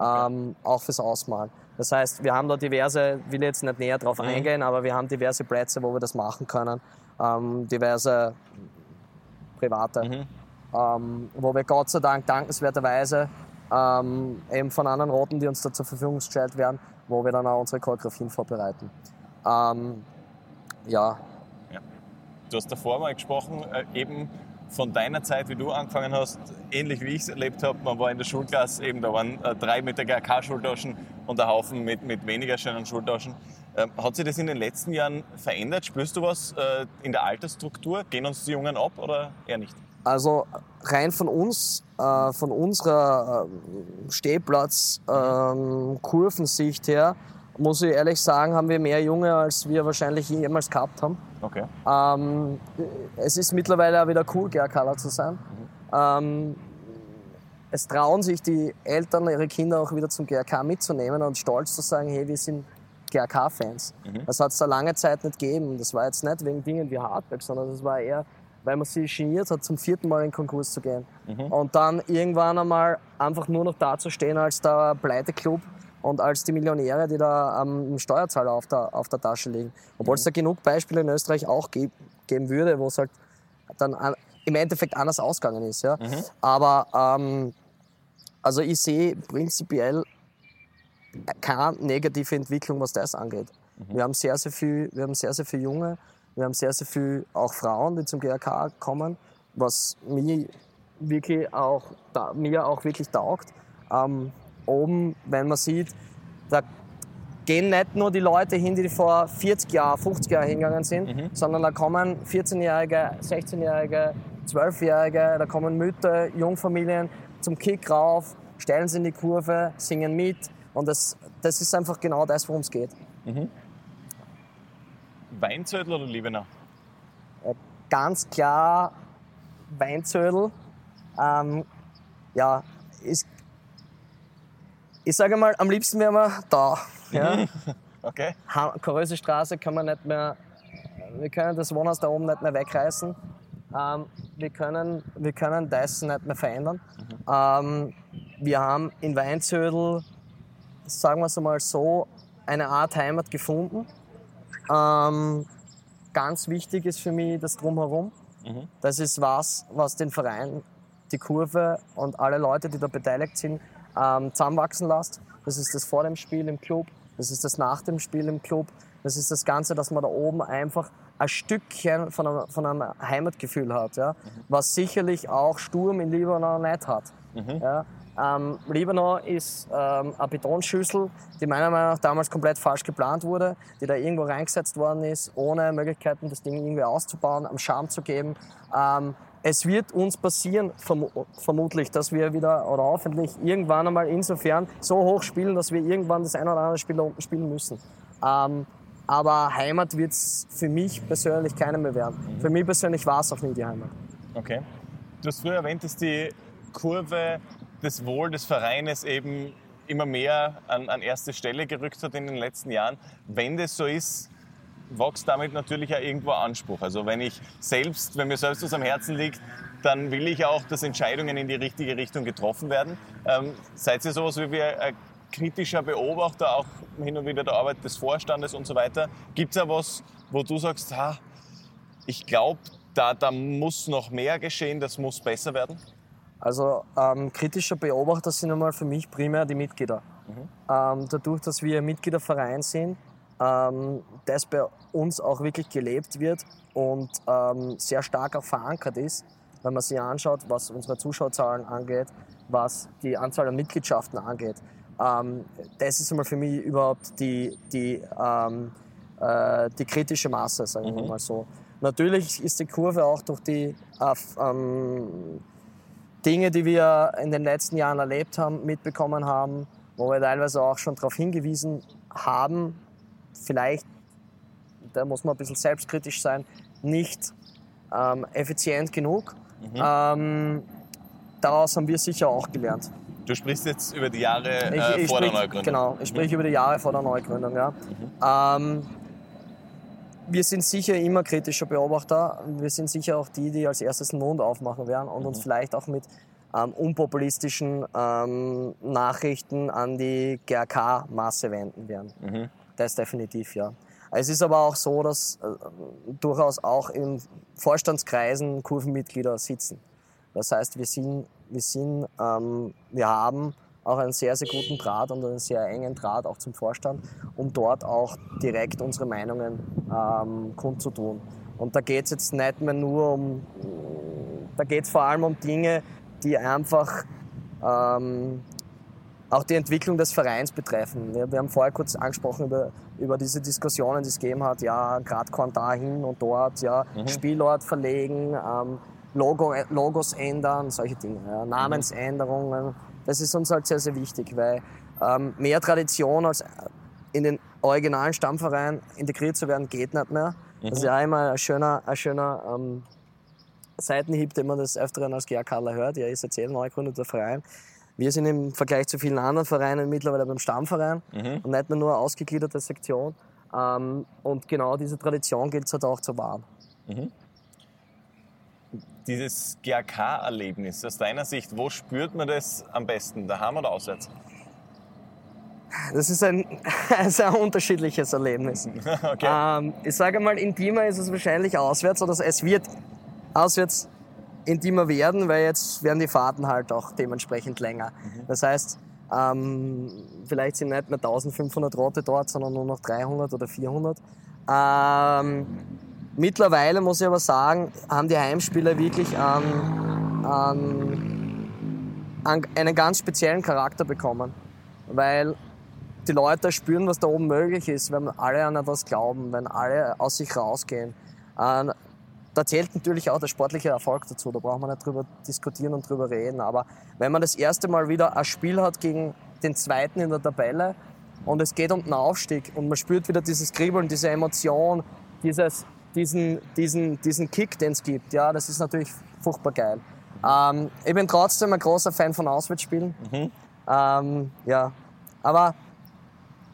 Ähm, auch fürs Ausmalen. Das heißt, wir haben da diverse, will jetzt nicht näher drauf eingehen, aber wir haben diverse Plätze, wo wir das machen können. Ähm, diverse private, ähm, wo wir Gott sei Dank dankenswerterweise ähm, eben von anderen Roten, die uns da zur Verfügung gestellt werden, wo wir dann auch unsere Choreografien vorbereiten. Ähm, ja, Du hast davor mal gesprochen, äh, eben von deiner Zeit, wie du angefangen hast, ähnlich wie ich es erlebt habe. Man war in der Schulklasse, eben da waren äh, drei mit der GRK-Schultaschen und ein Haufen mit, mit weniger schönen Schultaschen. Ähm, hat sich das in den letzten Jahren verändert? Spürst du was äh, in der Altersstruktur? Gehen uns die Jungen ab oder eher nicht? Also rein von uns, äh, von unserer ähm, Stehplatz, ähm, Kurvensicht her, muss ich ehrlich sagen, haben wir mehr Junge, als wir wahrscheinlich jemals gehabt haben. Okay. Ähm, es ist mittlerweile auch wieder cool, GRKler zu sein. Ähm, es trauen sich die Eltern, ihre Kinder auch wieder zum GRK mitzunehmen und stolz zu sagen, hey, wir sind GRK-Fans. Das hat es da lange Zeit nicht gegeben. Das war jetzt nicht wegen Dingen wie Hardback, sondern das war eher, weil man sich geniert hat, zum vierten Mal in Konkurs zu gehen. Und dann irgendwann einmal einfach nur noch dazustehen als der Pleite-Club und als die Millionäre, die da am im Steuerzahler auf der, auf der Tasche liegen. Obwohl es da genug Beispiele in Österreich auch ge geben würde, wo es halt dann an, im Endeffekt anders ausgegangen ist. Ja? Aber ähm, also ich sehe prinzipiell keine negative Entwicklung, was das angeht. Wir haben sehr, sehr viel, wir haben sehr, sehr viele Junge, wir haben sehr, sehr viel auch Frauen, die zum GRK kommen, was mir wirklich auch, da, mir auch wirklich taugt. Ähm, oben, wenn man sieht, da gehen nicht nur die Leute hin, die vor 40 Jahren, 50 Jahren hingegangen sind, sondern da kommen 14-Jährige, 16-Jährige, 12-Jährige, da kommen Mütter, Jungfamilien zum Kick rauf, stellen sie in die Kurve, singen mit und das, das ist einfach genau das, worum es geht. Weinzödel oder Liebenau? Ganz klar Weinzödel. Ähm, ja, ist, ich sage mal, am liebsten wären wir da. Ja? Okay. Koröse Straße kann man nicht mehr, wir können das Wohnhaus da oben nicht mehr wegreißen. Ähm, wir, können, wir können das nicht mehr verändern. Ähm, wir haben in Weinzödel, sagen wir es einmal so, eine Art Heimat gefunden. Ähm, ganz wichtig ist für mich das Drumherum. Das ist was, was den Verein, die Kurve und alle Leute, die da beteiligt sind, ähm, zusammenwachsen lässt. Das ist das vor dem Spiel im Club, das ist das nach dem Spiel im Club, das ist das Ganze, dass man da oben einfach ein Stückchen von einem, von einem Heimatgefühl hat, ja? was sicherlich auch Sturm in Libanon nicht hat. Ja? Ähm, Libanon ist ähm, eine Betonschüssel, die meiner Meinung nach damals komplett falsch geplant wurde, die da irgendwo reingesetzt worden ist, ohne Möglichkeiten, das Ding irgendwie auszubauen, am Charme zu geben. Ähm, es wird uns passieren, vermu vermutlich, dass wir wieder oder hoffentlich irgendwann einmal insofern so hoch spielen, dass wir irgendwann das ein oder andere Spiel da unten spielen müssen. Ähm, aber Heimat wird es für mich persönlich keine mehr werden. Für mich persönlich war es auch nie die Heimat. Okay. Du hast früher erwähnt, dass die Kurve das Wohl des Vereines eben immer mehr an, an erste Stelle gerückt hat in den letzten Jahren. Wenn das so ist, wächst damit natürlich auch irgendwo Anspruch. Also wenn ich selbst, wenn mir selbst was am Herzen liegt, dann will ich auch, dass Entscheidungen in die richtige Richtung getroffen werden. Ähm, seid ihr sowas wie wir, ein kritischer Beobachter auch hin und wieder der Arbeit des Vorstandes und so weiter? Gibt es ja was, wo du sagst, ha, ich glaube, da, da muss noch mehr geschehen, das muss besser werden? Also ähm, kritischer Beobachter sind einmal für mich primär die Mitglieder. Ähm, dadurch, dass wir ein Mitgliederverein sind, ähm, das bei uns auch wirklich gelebt wird und ähm, sehr stark auch verankert ist, wenn man sich anschaut, was unsere Zuschauerzahlen angeht, was die Anzahl an Mitgliedschaften angeht. Ähm, das ist einmal für mich überhaupt die, die, ähm, äh, die kritische Masse, sagen wir mal so. Natürlich ist die Kurve auch durch die äh, ähm, Dinge, die wir in den letzten Jahren erlebt haben, mitbekommen haben, wo wir teilweise auch schon darauf hingewiesen haben, vielleicht, da muss man ein bisschen selbstkritisch sein, nicht ähm, effizient genug. Ähm, daraus haben wir sicher auch gelernt. Du sprichst jetzt über die Jahre äh, vor der sprich- Neugründung. Genau, ich spreche über die Jahre vor der Neugründung. Ja. Ähm, wir sind sicher immer kritischer Beobachter. Wir sind sicher auch die, die als erstes den Mund aufmachen werden und uns vielleicht auch mit ähm, unpopulistischen ähm, Nachrichten an die GRK-Masse wenden werden. Das definitiv, ja. Es ist aber auch so, dass äh, durchaus auch in Vorstandskreisen Kurvenmitglieder sitzen. Das heißt, wir, sind, wir, sind, ähm, wir haben auch einen sehr, sehr guten Draht und einen sehr engen Draht auch zum Vorstand, um dort auch direkt unsere Meinungen ähm, kundzutun. Und da geht es jetzt nicht mehr nur um, da geht es vor allem um Dinge, die einfach ähm, auch die Entwicklung des Vereins betreffen. Wir, wir haben vorher kurz angesprochen über, über diese Diskussionen, die es gegeben hat, ja, Gradkorn dahin und dort, ja, Spielort verlegen, ähm, Logo, Logos ändern, solche Dinge, ja, Namensänderungen. Das ist uns halt sehr, sehr wichtig, weil ähm, mehr Tradition als in den originalen Stammverein integriert zu werden, geht nicht mehr. Das ist ja immer ein schöner, ein schöner ähm, Seitenhieb, den man des Öfteren als GRKler hört. Ja, ist jetzt eh neu gegründeter Verein. Wir sind im Vergleich zu vielen anderen Vereinen mittlerweile beim Stammverein und nicht mehr nur eine ausgegliederte Sektion. Ähm, und genau diese Tradition gilt es halt auch zu wahren. Dieses GAK-Erlebnis, aus deiner Sicht, wo spürt man das am besten, daheim oder auswärts? Das ist ein, ein sehr unterschiedliches Erlebnis. Okay. Ähm, ich sage mal, intimer ist es wahrscheinlich auswärts oder es wird auswärts intimer werden, weil jetzt werden die Fahrten halt auch dementsprechend länger. Das heißt, Ähm, vielleicht sind nicht mehr 1500 Rote dort, sondern nur noch 300 oder 400. Ähm, mittlerweile muss ich aber sagen, haben die Heimspiele wirklich an, an einen ganz speziellen Charakter bekommen. Weil die Leute spüren, was da oben möglich ist, wenn alle an etwas glauben, wenn alle aus sich rausgehen. Ähm, da zählt natürlich auch der sportliche Erfolg dazu, da braucht man nicht drüber diskutieren und drüber reden. Aber wenn man das erste Mal wieder ein Spiel hat gegen den Zweiten in der Tabelle und es geht um den Aufstieg und man spürt wieder dieses Kribbeln, diese Emotion, dieses, diesen, diesen, diesen Kick, den es gibt, ja, das ist natürlich furchtbar geil. Ähm, ich bin trotzdem ein großer Fan von Auswärtsspielen. Mhm. Ähm, ja, aber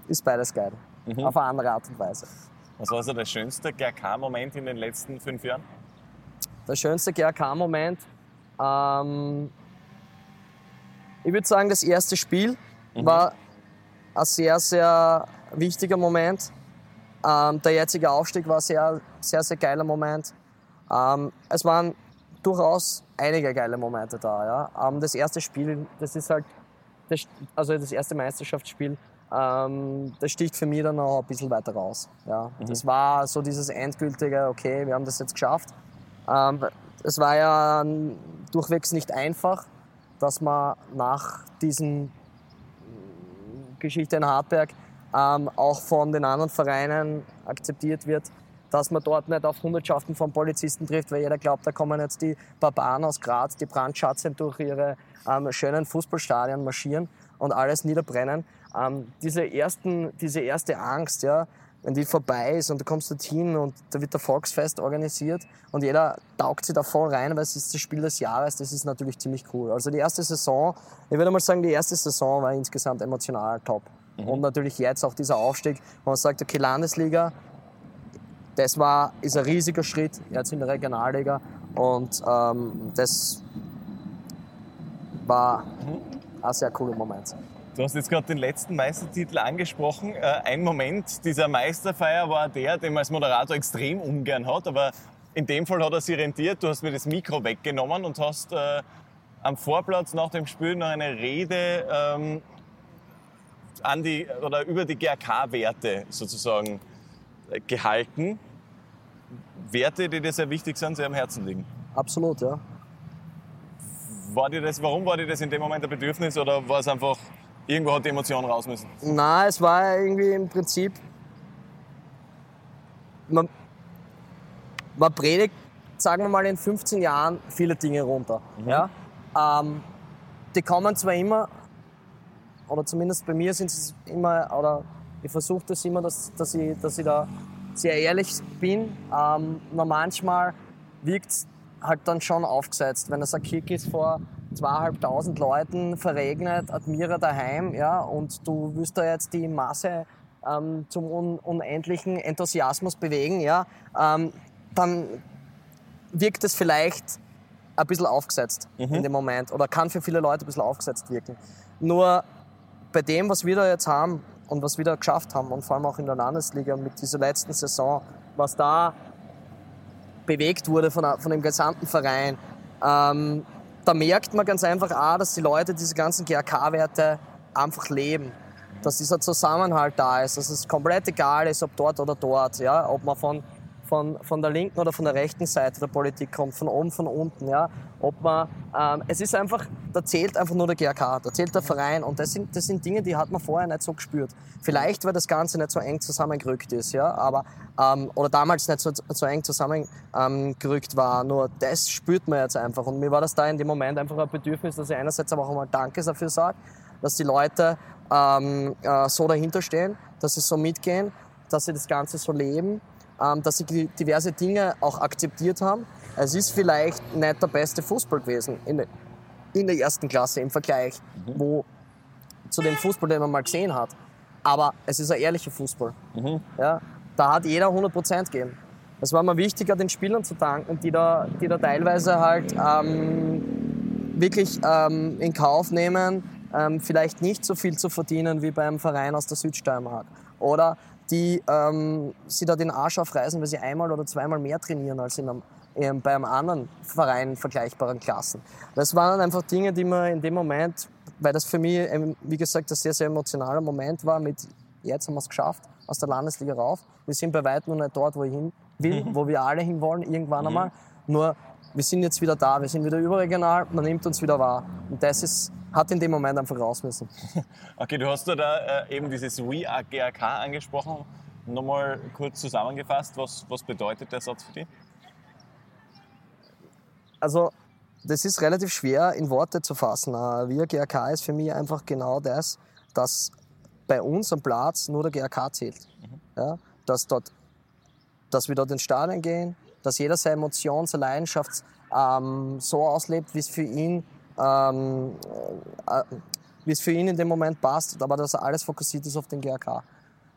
ist beides geil. Mhm. Auf eine andere Art und Weise. Was war so der schönste GRK-Moment in den letzten fünf Jahren? Der schönste GRK-Moment? Ähm, ich würde sagen, das erste Spiel mhm. war ein sehr, sehr wichtiger Moment. Ähm, der jetzige Aufstieg war ein sehr, sehr, sehr geiler Moment. Ähm, es waren durchaus einige geile Momente da. Ja. Ähm, das erste Spiel, das ist halt, das, also das erste Meisterschaftsspiel, ähm, das sticht für mich dann noch ein bisschen weiter raus. Ja. Mhm. Das war so dieses endgültige, okay, wir haben das jetzt geschafft. Ähm, es war ja durchwegs nicht einfach, dass man nach diesen Geschichte in Hartberg ähm, auch von den anderen Vereinen akzeptiert wird, dass man dort nicht auf Hundertschaften von Polizisten trifft, weil jeder glaubt, da kommen jetzt die Barbaren aus Graz, die Brandschatzen durch ihre ähm, schönen Fußballstadien marschieren und alles niederbrennen ähm, diese, ersten, diese erste Angst, ja, wenn die vorbei ist und du kommst dorthin und da wird der Volksfest organisiert und jeder taugt sich da voll rein, weil es ist das Spiel des Jahres, das ist natürlich ziemlich cool. Also die erste Saison, ich würde mal sagen, die erste Saison war insgesamt emotional top. Mhm. Und natürlich jetzt auch dieser Aufstieg, wo man sagt, okay, Landesliga, das war, ist ein riesiger Schritt jetzt in der Regionalliga und ähm, das war mhm. Ein sehr cooler Moment. Du hast jetzt gerade den letzten Meistertitel angesprochen. Äh, ein Moment dieser Meisterfeier war der, den man als Moderator extrem ungern hat, aber in dem Fall hat er sich rentiert. Du hast mir das Mikro weggenommen und hast äh, am Vorplatz nach dem Spiel noch eine Rede ähm, an die, oder über die GRK-Werte sozusagen äh, gehalten. Werte, die dir sehr wichtig sind, sehr am Herzen liegen. Absolut, ja. War dir das, warum war dir das in dem Moment ein Bedürfnis oder war es einfach Irgendwo hat die Emotion raus müssen. Nein, es war irgendwie im Prinzip. Man, man predigt, sagen wir mal, in 15 Jahren viele Dinge runter. Mhm. Ja? Ähm, die kommen zwar immer, oder zumindest bei mir sind es immer, oder ich versuche das immer, dass, dass, ich, dass ich da sehr ehrlich bin. Ähm, nur manchmal wirkt es halt dann schon aufgesetzt, wenn es ein Kick ist vor zweieinhalbtausend Leuten verregnet, Admira daheim, ja, und du wirst da jetzt die Masse ähm, zum un unendlichen Enthusiasmus bewegen, ja, ähm, dann wirkt es vielleicht ein bisschen aufgesetzt mhm. in dem Moment oder kann für viele Leute ein bisschen aufgesetzt wirken. Nur bei dem, was wir da jetzt haben und was wir da geschafft haben und vor allem auch in der Landesliga mit dieser letzten Saison, was da bewegt wurde von, von dem gesamten Verein, ähm, da merkt man ganz einfach auch, dass die Leute diese ganzen GRK-Werte einfach leben. Dass dieser Zusammenhalt da ist, dass es komplett egal ist, ob dort oder dort, ja, ob man von, von, von der linken oder von der rechten Seite der Politik kommt, von oben, von unten, ja, ob man, ähm, es ist einfach, da zählt einfach nur der GRK, da zählt der Verein und das sind, das sind Dinge, die hat man vorher nicht so gespürt. Vielleicht, weil das Ganze nicht so eng zusammengerückt ist, ja, aber, ähm, oder damals nicht so, so eng zusammengerückt war, nur das spürt man jetzt einfach. Und mir war das da in dem Moment einfach ein Bedürfnis, dass ich einerseits aber auch mal Danke dafür sage, dass die Leute ähm, äh, so dahinter stehen, dass sie so mitgehen, dass sie das Ganze so leben, dass sie diverse Dinge auch akzeptiert haben es ist vielleicht nicht der beste Fußball gewesen in, in der ersten Klasse im Vergleich, mhm. wo zu dem Fußball, den man mal gesehen hat. Aber es ist ein ehrlicher Fußball. Mhm. Ja, da hat jeder 100 Prozent gegeben. Es war mir wichtiger, den Spielern zu danken, die da, die da teilweise halt ähm, wirklich ähm, in Kauf nehmen, ähm, vielleicht nicht so viel zu verdienen wie beim Verein aus der Südsteiermark. Oder die ähm, sie da den Arsch aufreißen, weil sie einmal oder zweimal mehr trainieren als in einem, bei einem anderen Verein vergleichbaren Klassen. Das waren einfach Dinge, die mir in dem Moment weil das für mich, ähm, wie gesagt, ein sehr, sehr emotionaler Moment war mit, jetzt haben wir es geschafft, aus der Landesliga rauf. Wir sind bei weitem noch nicht dort, wo ich hin will, wo wir alle hinwollen, irgendwann einmal. Nur, wir sind jetzt wieder da, wir sind wieder überregional, man nimmt uns wieder wahr. Und das ist, hat in dem Moment einfach raus müssen. Okay, du hast ja da äh, eben dieses We Are GRK angesprochen. Nochmal kurz zusammengefasst, was, was bedeutet der Satz für dich? Also, das ist relativ schwer in Worte zu fassen. Äh, Wir GRK ist für mich einfach genau das, dass bei uns am Platz nur der GRK zählt. Ja? Dass, dort, dass wir dort ins Stadion gehen, dass jeder seine Emotion, seine Leidenschaft ähm, so auslebt, wie es für ihn ähm, äh, wie es für ihn in dem Moment passt, aber dass alles fokussiert ist auf den GRK.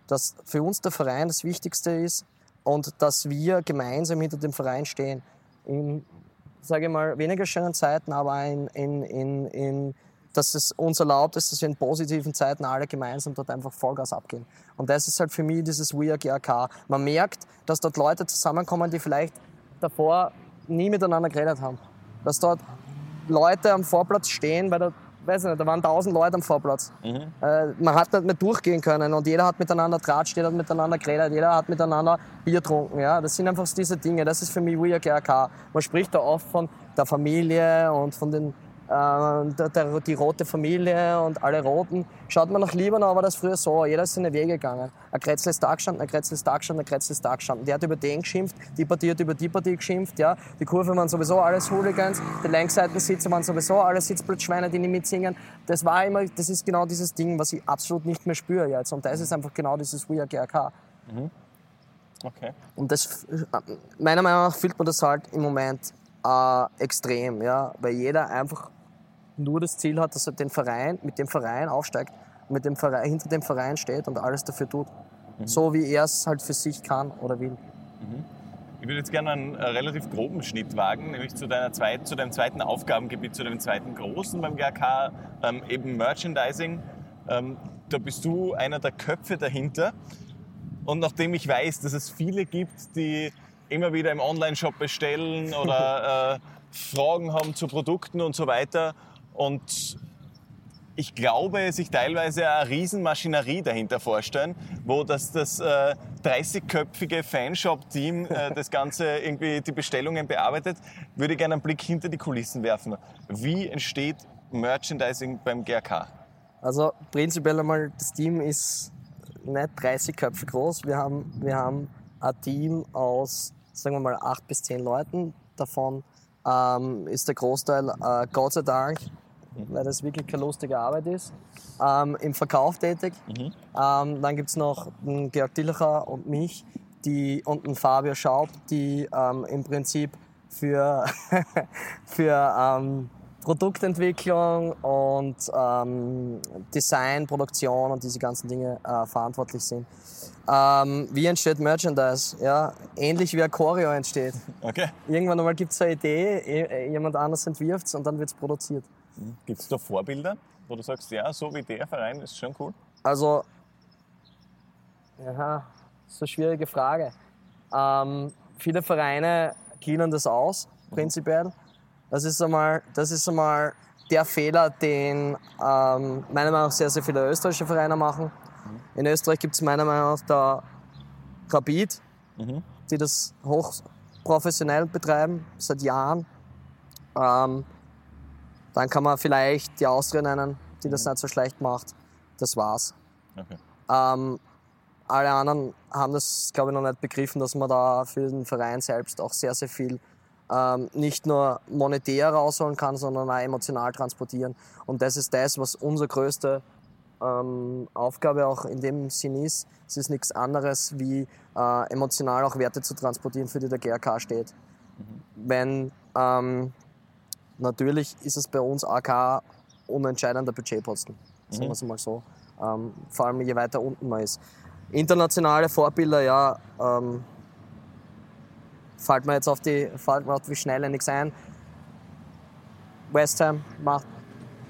Dass für uns der Verein das Wichtigste ist und dass wir gemeinsam hinter dem Verein stehen. In, sage ich mal, weniger schönen Zeiten, aber in, in, in, in, dass es uns erlaubt ist, dass wir in positiven Zeiten alle gemeinsam dort einfach Vollgas abgehen. Und das ist halt für mich dieses We Are GRK. Man merkt, dass dort Leute zusammenkommen, die vielleicht davor nie miteinander geredet haben. Dass dort Leute am Vorplatz stehen, weil da, weiß ich nicht, da waren tausend Leute am Vorplatz. Äh, man hat nicht mehr durchgehen können und jeder hat miteinander Tratsch, jeder hat miteinander geredet, jeder hat miteinander Bier getrunken. Ja? Das sind einfach diese Dinge, das ist für mich We Are GRK. Man spricht da oft von der Familie und von den äh, die rote Familie und alle Roten. Schaut man nach Libanon, war das früher so. Jeder ist seine Wege gegangen. Ein Kretzel ist da gestanden, ein Kretzel ist da gestanden, ein Kretzel ist da gestanden. Der hat über den geschimpft, die Partie hat über die Partie geschimpft. Ja. Die Kurve waren sowieso alles Hooligans, die Längsseitensitze waren sowieso alle Sitzplatzschweine, die nicht mitsingen. Das war immer, das ist genau dieses Ding, was ich absolut nicht mehr spüre jetzt. Und das ist einfach genau dieses We Are GRK. Okay. Und das, meiner Meinung nach fühlt man das halt im Moment äh, extrem, ja, weil jeder einfach nur das Ziel hat, dass er den Verein, mit dem Verein aufsteigt, mit dem Verein, hinter dem Verein steht und alles dafür tut. So wie er es halt für sich kann oder will. Ich würde jetzt gerne einen äh, relativ groben Schnitt wagen, nämlich zu, deiner zweit, zu deinem zweiten Aufgabengebiet, zu deinem zweiten großen beim GRK, ähm, eben Merchandising. Ähm, da bist du einer der Köpfe dahinter. Und nachdem ich weiß, dass es viele gibt, die immer wieder im Online-Shop bestellen oder äh, Fragen haben zu Produkten und so weiter und ich glaube, sich teilweise eine Riesenmaschinerie dahinter vorstellen, wo das, das äh, 30-köpfige Fanshop-Team äh, das Ganze irgendwie die Bestellungen bearbeitet, würde ich gerne einen Blick hinter die Kulissen werfen. Wie entsteht Merchandising beim GRK? Also prinzipiell einmal, das Team ist nicht 30 Köpfe groß. Wir haben, wir haben ein Team aus, sagen wir mal, 8 bis 10 Leuten. Davon ähm, ist der Großteil, äh, Gott sei Dank, weil das wirklich keine lustige Arbeit ist, ähm, im Verkauf tätig. Ähm, dann gibt's noch den Georg Dillacher und mich die, und den Fabio Schaub, die ähm, im Prinzip für, für ähm, Produktentwicklung und ähm, Design, Produktion und diese ganzen Dinge äh, verantwortlich sind. Ähm, wie entsteht Merchandise? Ja, ähnlich wie ein Choreo entsteht. Okay. Irgendwann einmal gibt es eine Idee, eh- jemand anders entwirft es und dann wird es produziert. Gibt es da Vorbilder, wo du sagst, ja, so wie der Verein ist schon cool? Also, ja, das ist eine schwierige Frage. Ähm, viele Vereine gliedern das aus, prinzipiell. Das ist einmal, das ist einmal der Fehler, den ähm, meiner Meinung nach sehr, sehr viele österreichische Vereine machen. In Österreich gibt es meiner Meinung nach da Rapid, die das hochprofessionell betreiben, seit Jahren. Ähm, dann kann man vielleicht die Austria nennen, die das nicht so schlecht macht. Das war's. Okay. Ähm, alle anderen haben das, glaube ich, noch nicht begriffen, dass man da für den Verein selbst auch sehr, sehr viel ähm, nicht nur monetär rausholen kann, sondern auch emotional transportieren. Und das ist das, was unsere größte ähm, Aufgabe auch in dem Sinn ist. Es ist nichts anderes, wie äh, emotional auch Werte zu transportieren, für die der GRK steht. Wenn ähm, natürlich ist es bei uns AK unentscheidender Budgetposten, sagen wir es mal so. Ähm, vor allem je weiter unten man ist. Internationale Vorbilder, ja, ähm, fällt mir jetzt auf die, fällt mir auf die Schnelle nichts ein. West Ham macht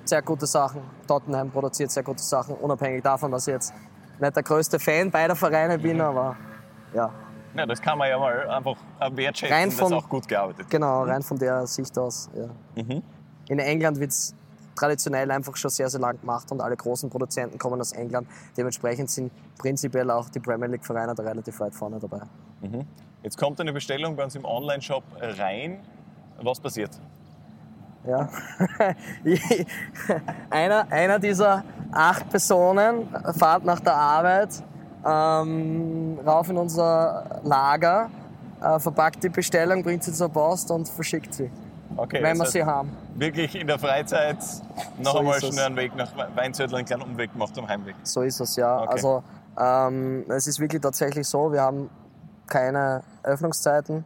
sehr gute Sachen, Tottenham produziert sehr gute Sachen, unabhängig davon, dass ich jetzt nicht der größte Fan beider Vereine bin, aber ja, Ja, das kann man ja mal einfach wertschätzen, Rein dass von- auch gut gearbeitet. genau, rein von der Sicht aus. Ja. In England wird es traditionell einfach schon sehr, sehr lang gemacht und alle großen Produzenten kommen aus England. Dementsprechend sind prinzipiell auch die Premier League-Vereine da relativ weit vorne dabei. Jetzt kommt eine Bestellung bei uns im Online-Shop rein. Was passiert? Ja. einer, einer dieser acht Personen fährt nach der Arbeit ähm, rauf in unser Lager, äh, verpackt die Bestellung, bringt sie zur Post und verschickt sie, Okay, wenn wir das sie haben. wirklich in der Freizeit noch So einmal schnell einen Weg nach Weinzörtel, einen kleinen Umweg gemacht am Heimweg. So ist es, ja. Okay. Also ähm, es ist wirklich tatsächlich so, wir haben keine Öffnungszeiten,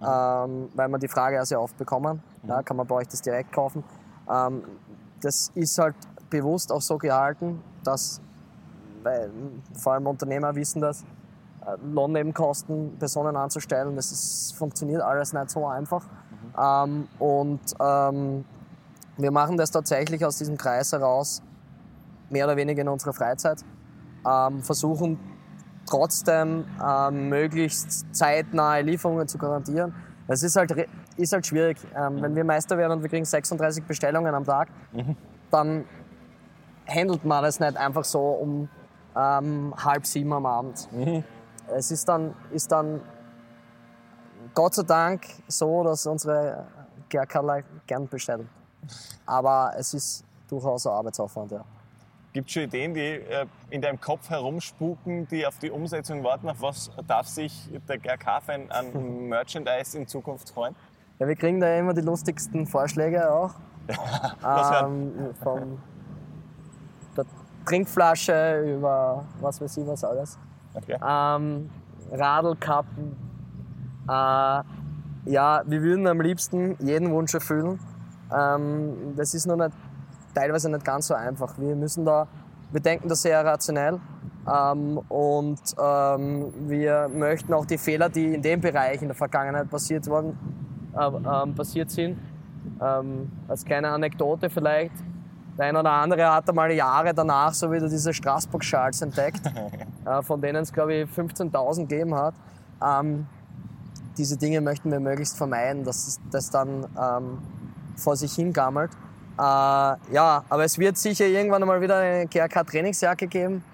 ähm, weil wir die Frage ja sehr oft bekommen. Ja, kann man bei euch das direkt kaufen? Ähm, das ist halt bewusst auch so gehalten, dass weil, vor allem Unternehmer wissen das, äh, Lohnnebenkosten, Personen anzustellen, das ist, funktioniert alles nicht so einfach. Ähm, und ähm, wir machen das tatsächlich aus diesem Kreis heraus, mehr oder weniger in unserer Freizeit, ähm, versuchen trotzdem ähm, möglichst zeitnahe Lieferungen zu garantieren. Das ist halt, ist halt schwierig. Ähm, Wenn wir Meister werden und wir kriegen 36 Bestellungen am Tag, dann handelt man das nicht einfach so um ähm, halb sieben am Abend. Es ist dann, ist dann Gott sei Dank so, dass unsere GRKler gern bestellen. Aber es ist durchaus ein Arbeitsaufwand, ja. Gibt es schon Ideen, die äh, in deinem Kopf herumspuken, die auf die Umsetzung warten? Auf was darf sich der GRK-Fan an Merchandise in Zukunft freuen? Ja, wir kriegen da immer die lustigsten Vorschläge auch. Ähm, der Trinkflasche über was weiß ich was alles. Okay. Ähm, Radlkappen. Äh, ja, wir würden am liebsten jeden Wunsch erfüllen. Ähm, das ist nur nicht, teilweise nicht ganz so einfach. Wir müssen da, wir denken da sehr rationell. Ähm, und ähm, wir möchten auch die Fehler, die in dem Bereich in der Vergangenheit passiert, worden, äh, ähm, passiert sind, ähm, als kleine Anekdote vielleicht. Der eine oder andere hat einmal Jahre danach so wieder diese Straßburg-Schals entdeckt, äh, von denen es, glaube ich, 15.000 gegeben hat. Ähm, diese Dinge möchten wir möglichst vermeiden, dass das dann ähm, vor sich hingammelt. Äh, ja, aber es wird sicher irgendwann mal wieder eine GRK-Trainingsjacke geben,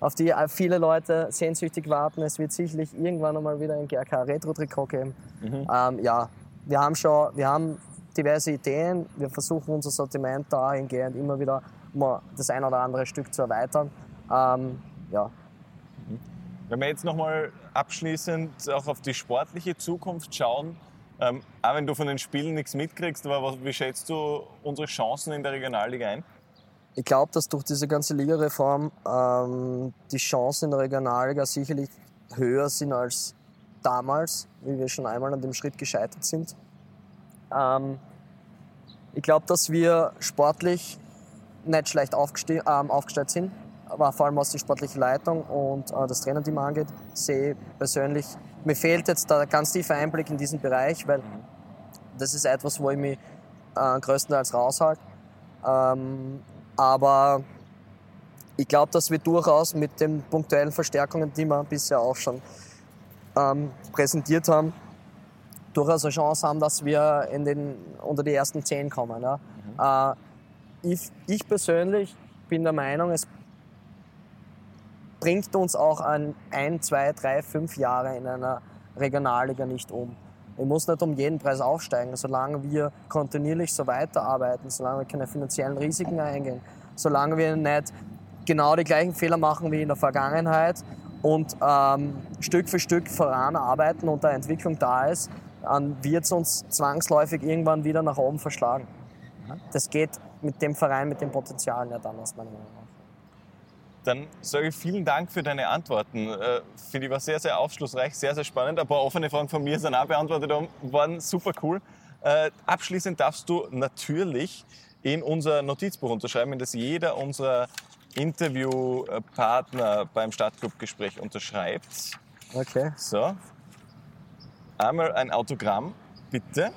auf die äh, viele Leute sehnsüchtig warten. Es wird sicherlich irgendwann mal wieder ein GRK-Retro-Trikot geben. Ähm, ja, wir haben schon, wir haben diverse Ideen. Wir versuchen unser Sortiment dahingehend immer wieder mal das ein oder andere Stück zu erweitern. Ähm, ja, Wenn wir jetzt nochmal abschließend auch auf die sportliche Zukunft schauen, ähm, auch wenn du von den Spielen nichts mitkriegst, aber was, wie schätzt du unsere Chancen in der Regionalliga ein? Ich glaube, dass durch diese ganze Ligareform ähm, die Chancen in der Regionalliga sicherlich höher sind als damals, wie wir schon einmal an dem Schritt gescheitert sind. Ähm, ich glaube, dass wir sportlich nicht schlecht aufgeste- ähm, aufgestellt sind, aber vor allem was die sportliche Leitung und äh, das Trainerteam angeht, sehe ich persönlich, mir fehlt jetzt der ganz tiefe Einblick in diesen Bereich, weil das ist etwas, wo ich mich äh, größtenteils raushalte. Ähm, aber ich glaube, dass wir durchaus mit den punktuellen Verstärkungen, die wir bisher auch schon ähm, präsentiert haben, durchaus eine Chance haben, dass wir in den, unter die ersten zehn kommen. Ja. Äh, ich, ich persönlich bin der Meinung, es bringt uns auch ein, ein, zwei, drei, fünf Jahre in einer Regionalliga nicht um. Ich muss nicht um jeden Preis aufsteigen, solange wir kontinuierlich so weiterarbeiten, solange wir keine finanziellen Risiken eingehen, solange wir nicht genau die gleichen Fehler machen wie in der Vergangenheit und ähm, Stück für Stück voranarbeiten und der Entwicklung da ist, wird es uns zwangsläufig irgendwann wieder nach oben verschlagen. Das geht mit dem Verein, mit dem Potenzial nicht anders, meiner Meinung nach. Dann sage ich vielen Dank für deine Antworten. Äh, Finde ich war sehr, sehr aufschlussreich, sehr, sehr spannend. Ein paar offene Fragen von mir sind auch beantwortet worden, waren super cool. Äh, abschließend darfst du natürlich in unser Notizbuch unterschreiben, in das jeder unserer Interviewpartner beim Stadtclub-Gespräch unterschreibt. Okay. So. Einmal ein Autogramm, bitte.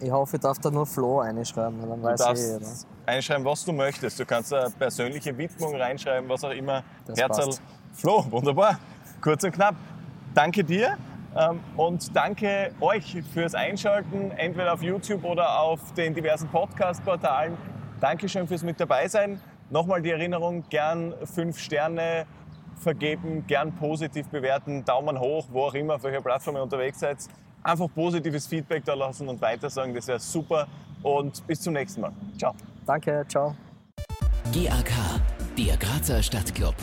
Ich hoffe, ich darf da nur Flo einschreiben, dann Du weiß ich jeder. darfst einschreiben, was du möchtest. Du kannst eine persönliche Widmung reinschreiben, was auch immer. Das Herzl passt. Flo, wunderbar. Kurz und knapp. Danke dir ähm, und danke euch fürs Einschalten, entweder auf YouTube oder auf den diversen Podcast-Portalen. Dankeschön fürs mit dabei sein. Nochmal die Erinnerung, gern fünf Sterne vergeben, gern positiv bewerten, Daumen hoch, wo auch immer, auf welcher Plattform ihr unterwegs seid. Einfach positives Feedback da lassen und weitersagen, das wäre super. Und bis zum nächsten Mal. Ciao. Danke, ciao. GAK, der Grazer Stadtclub.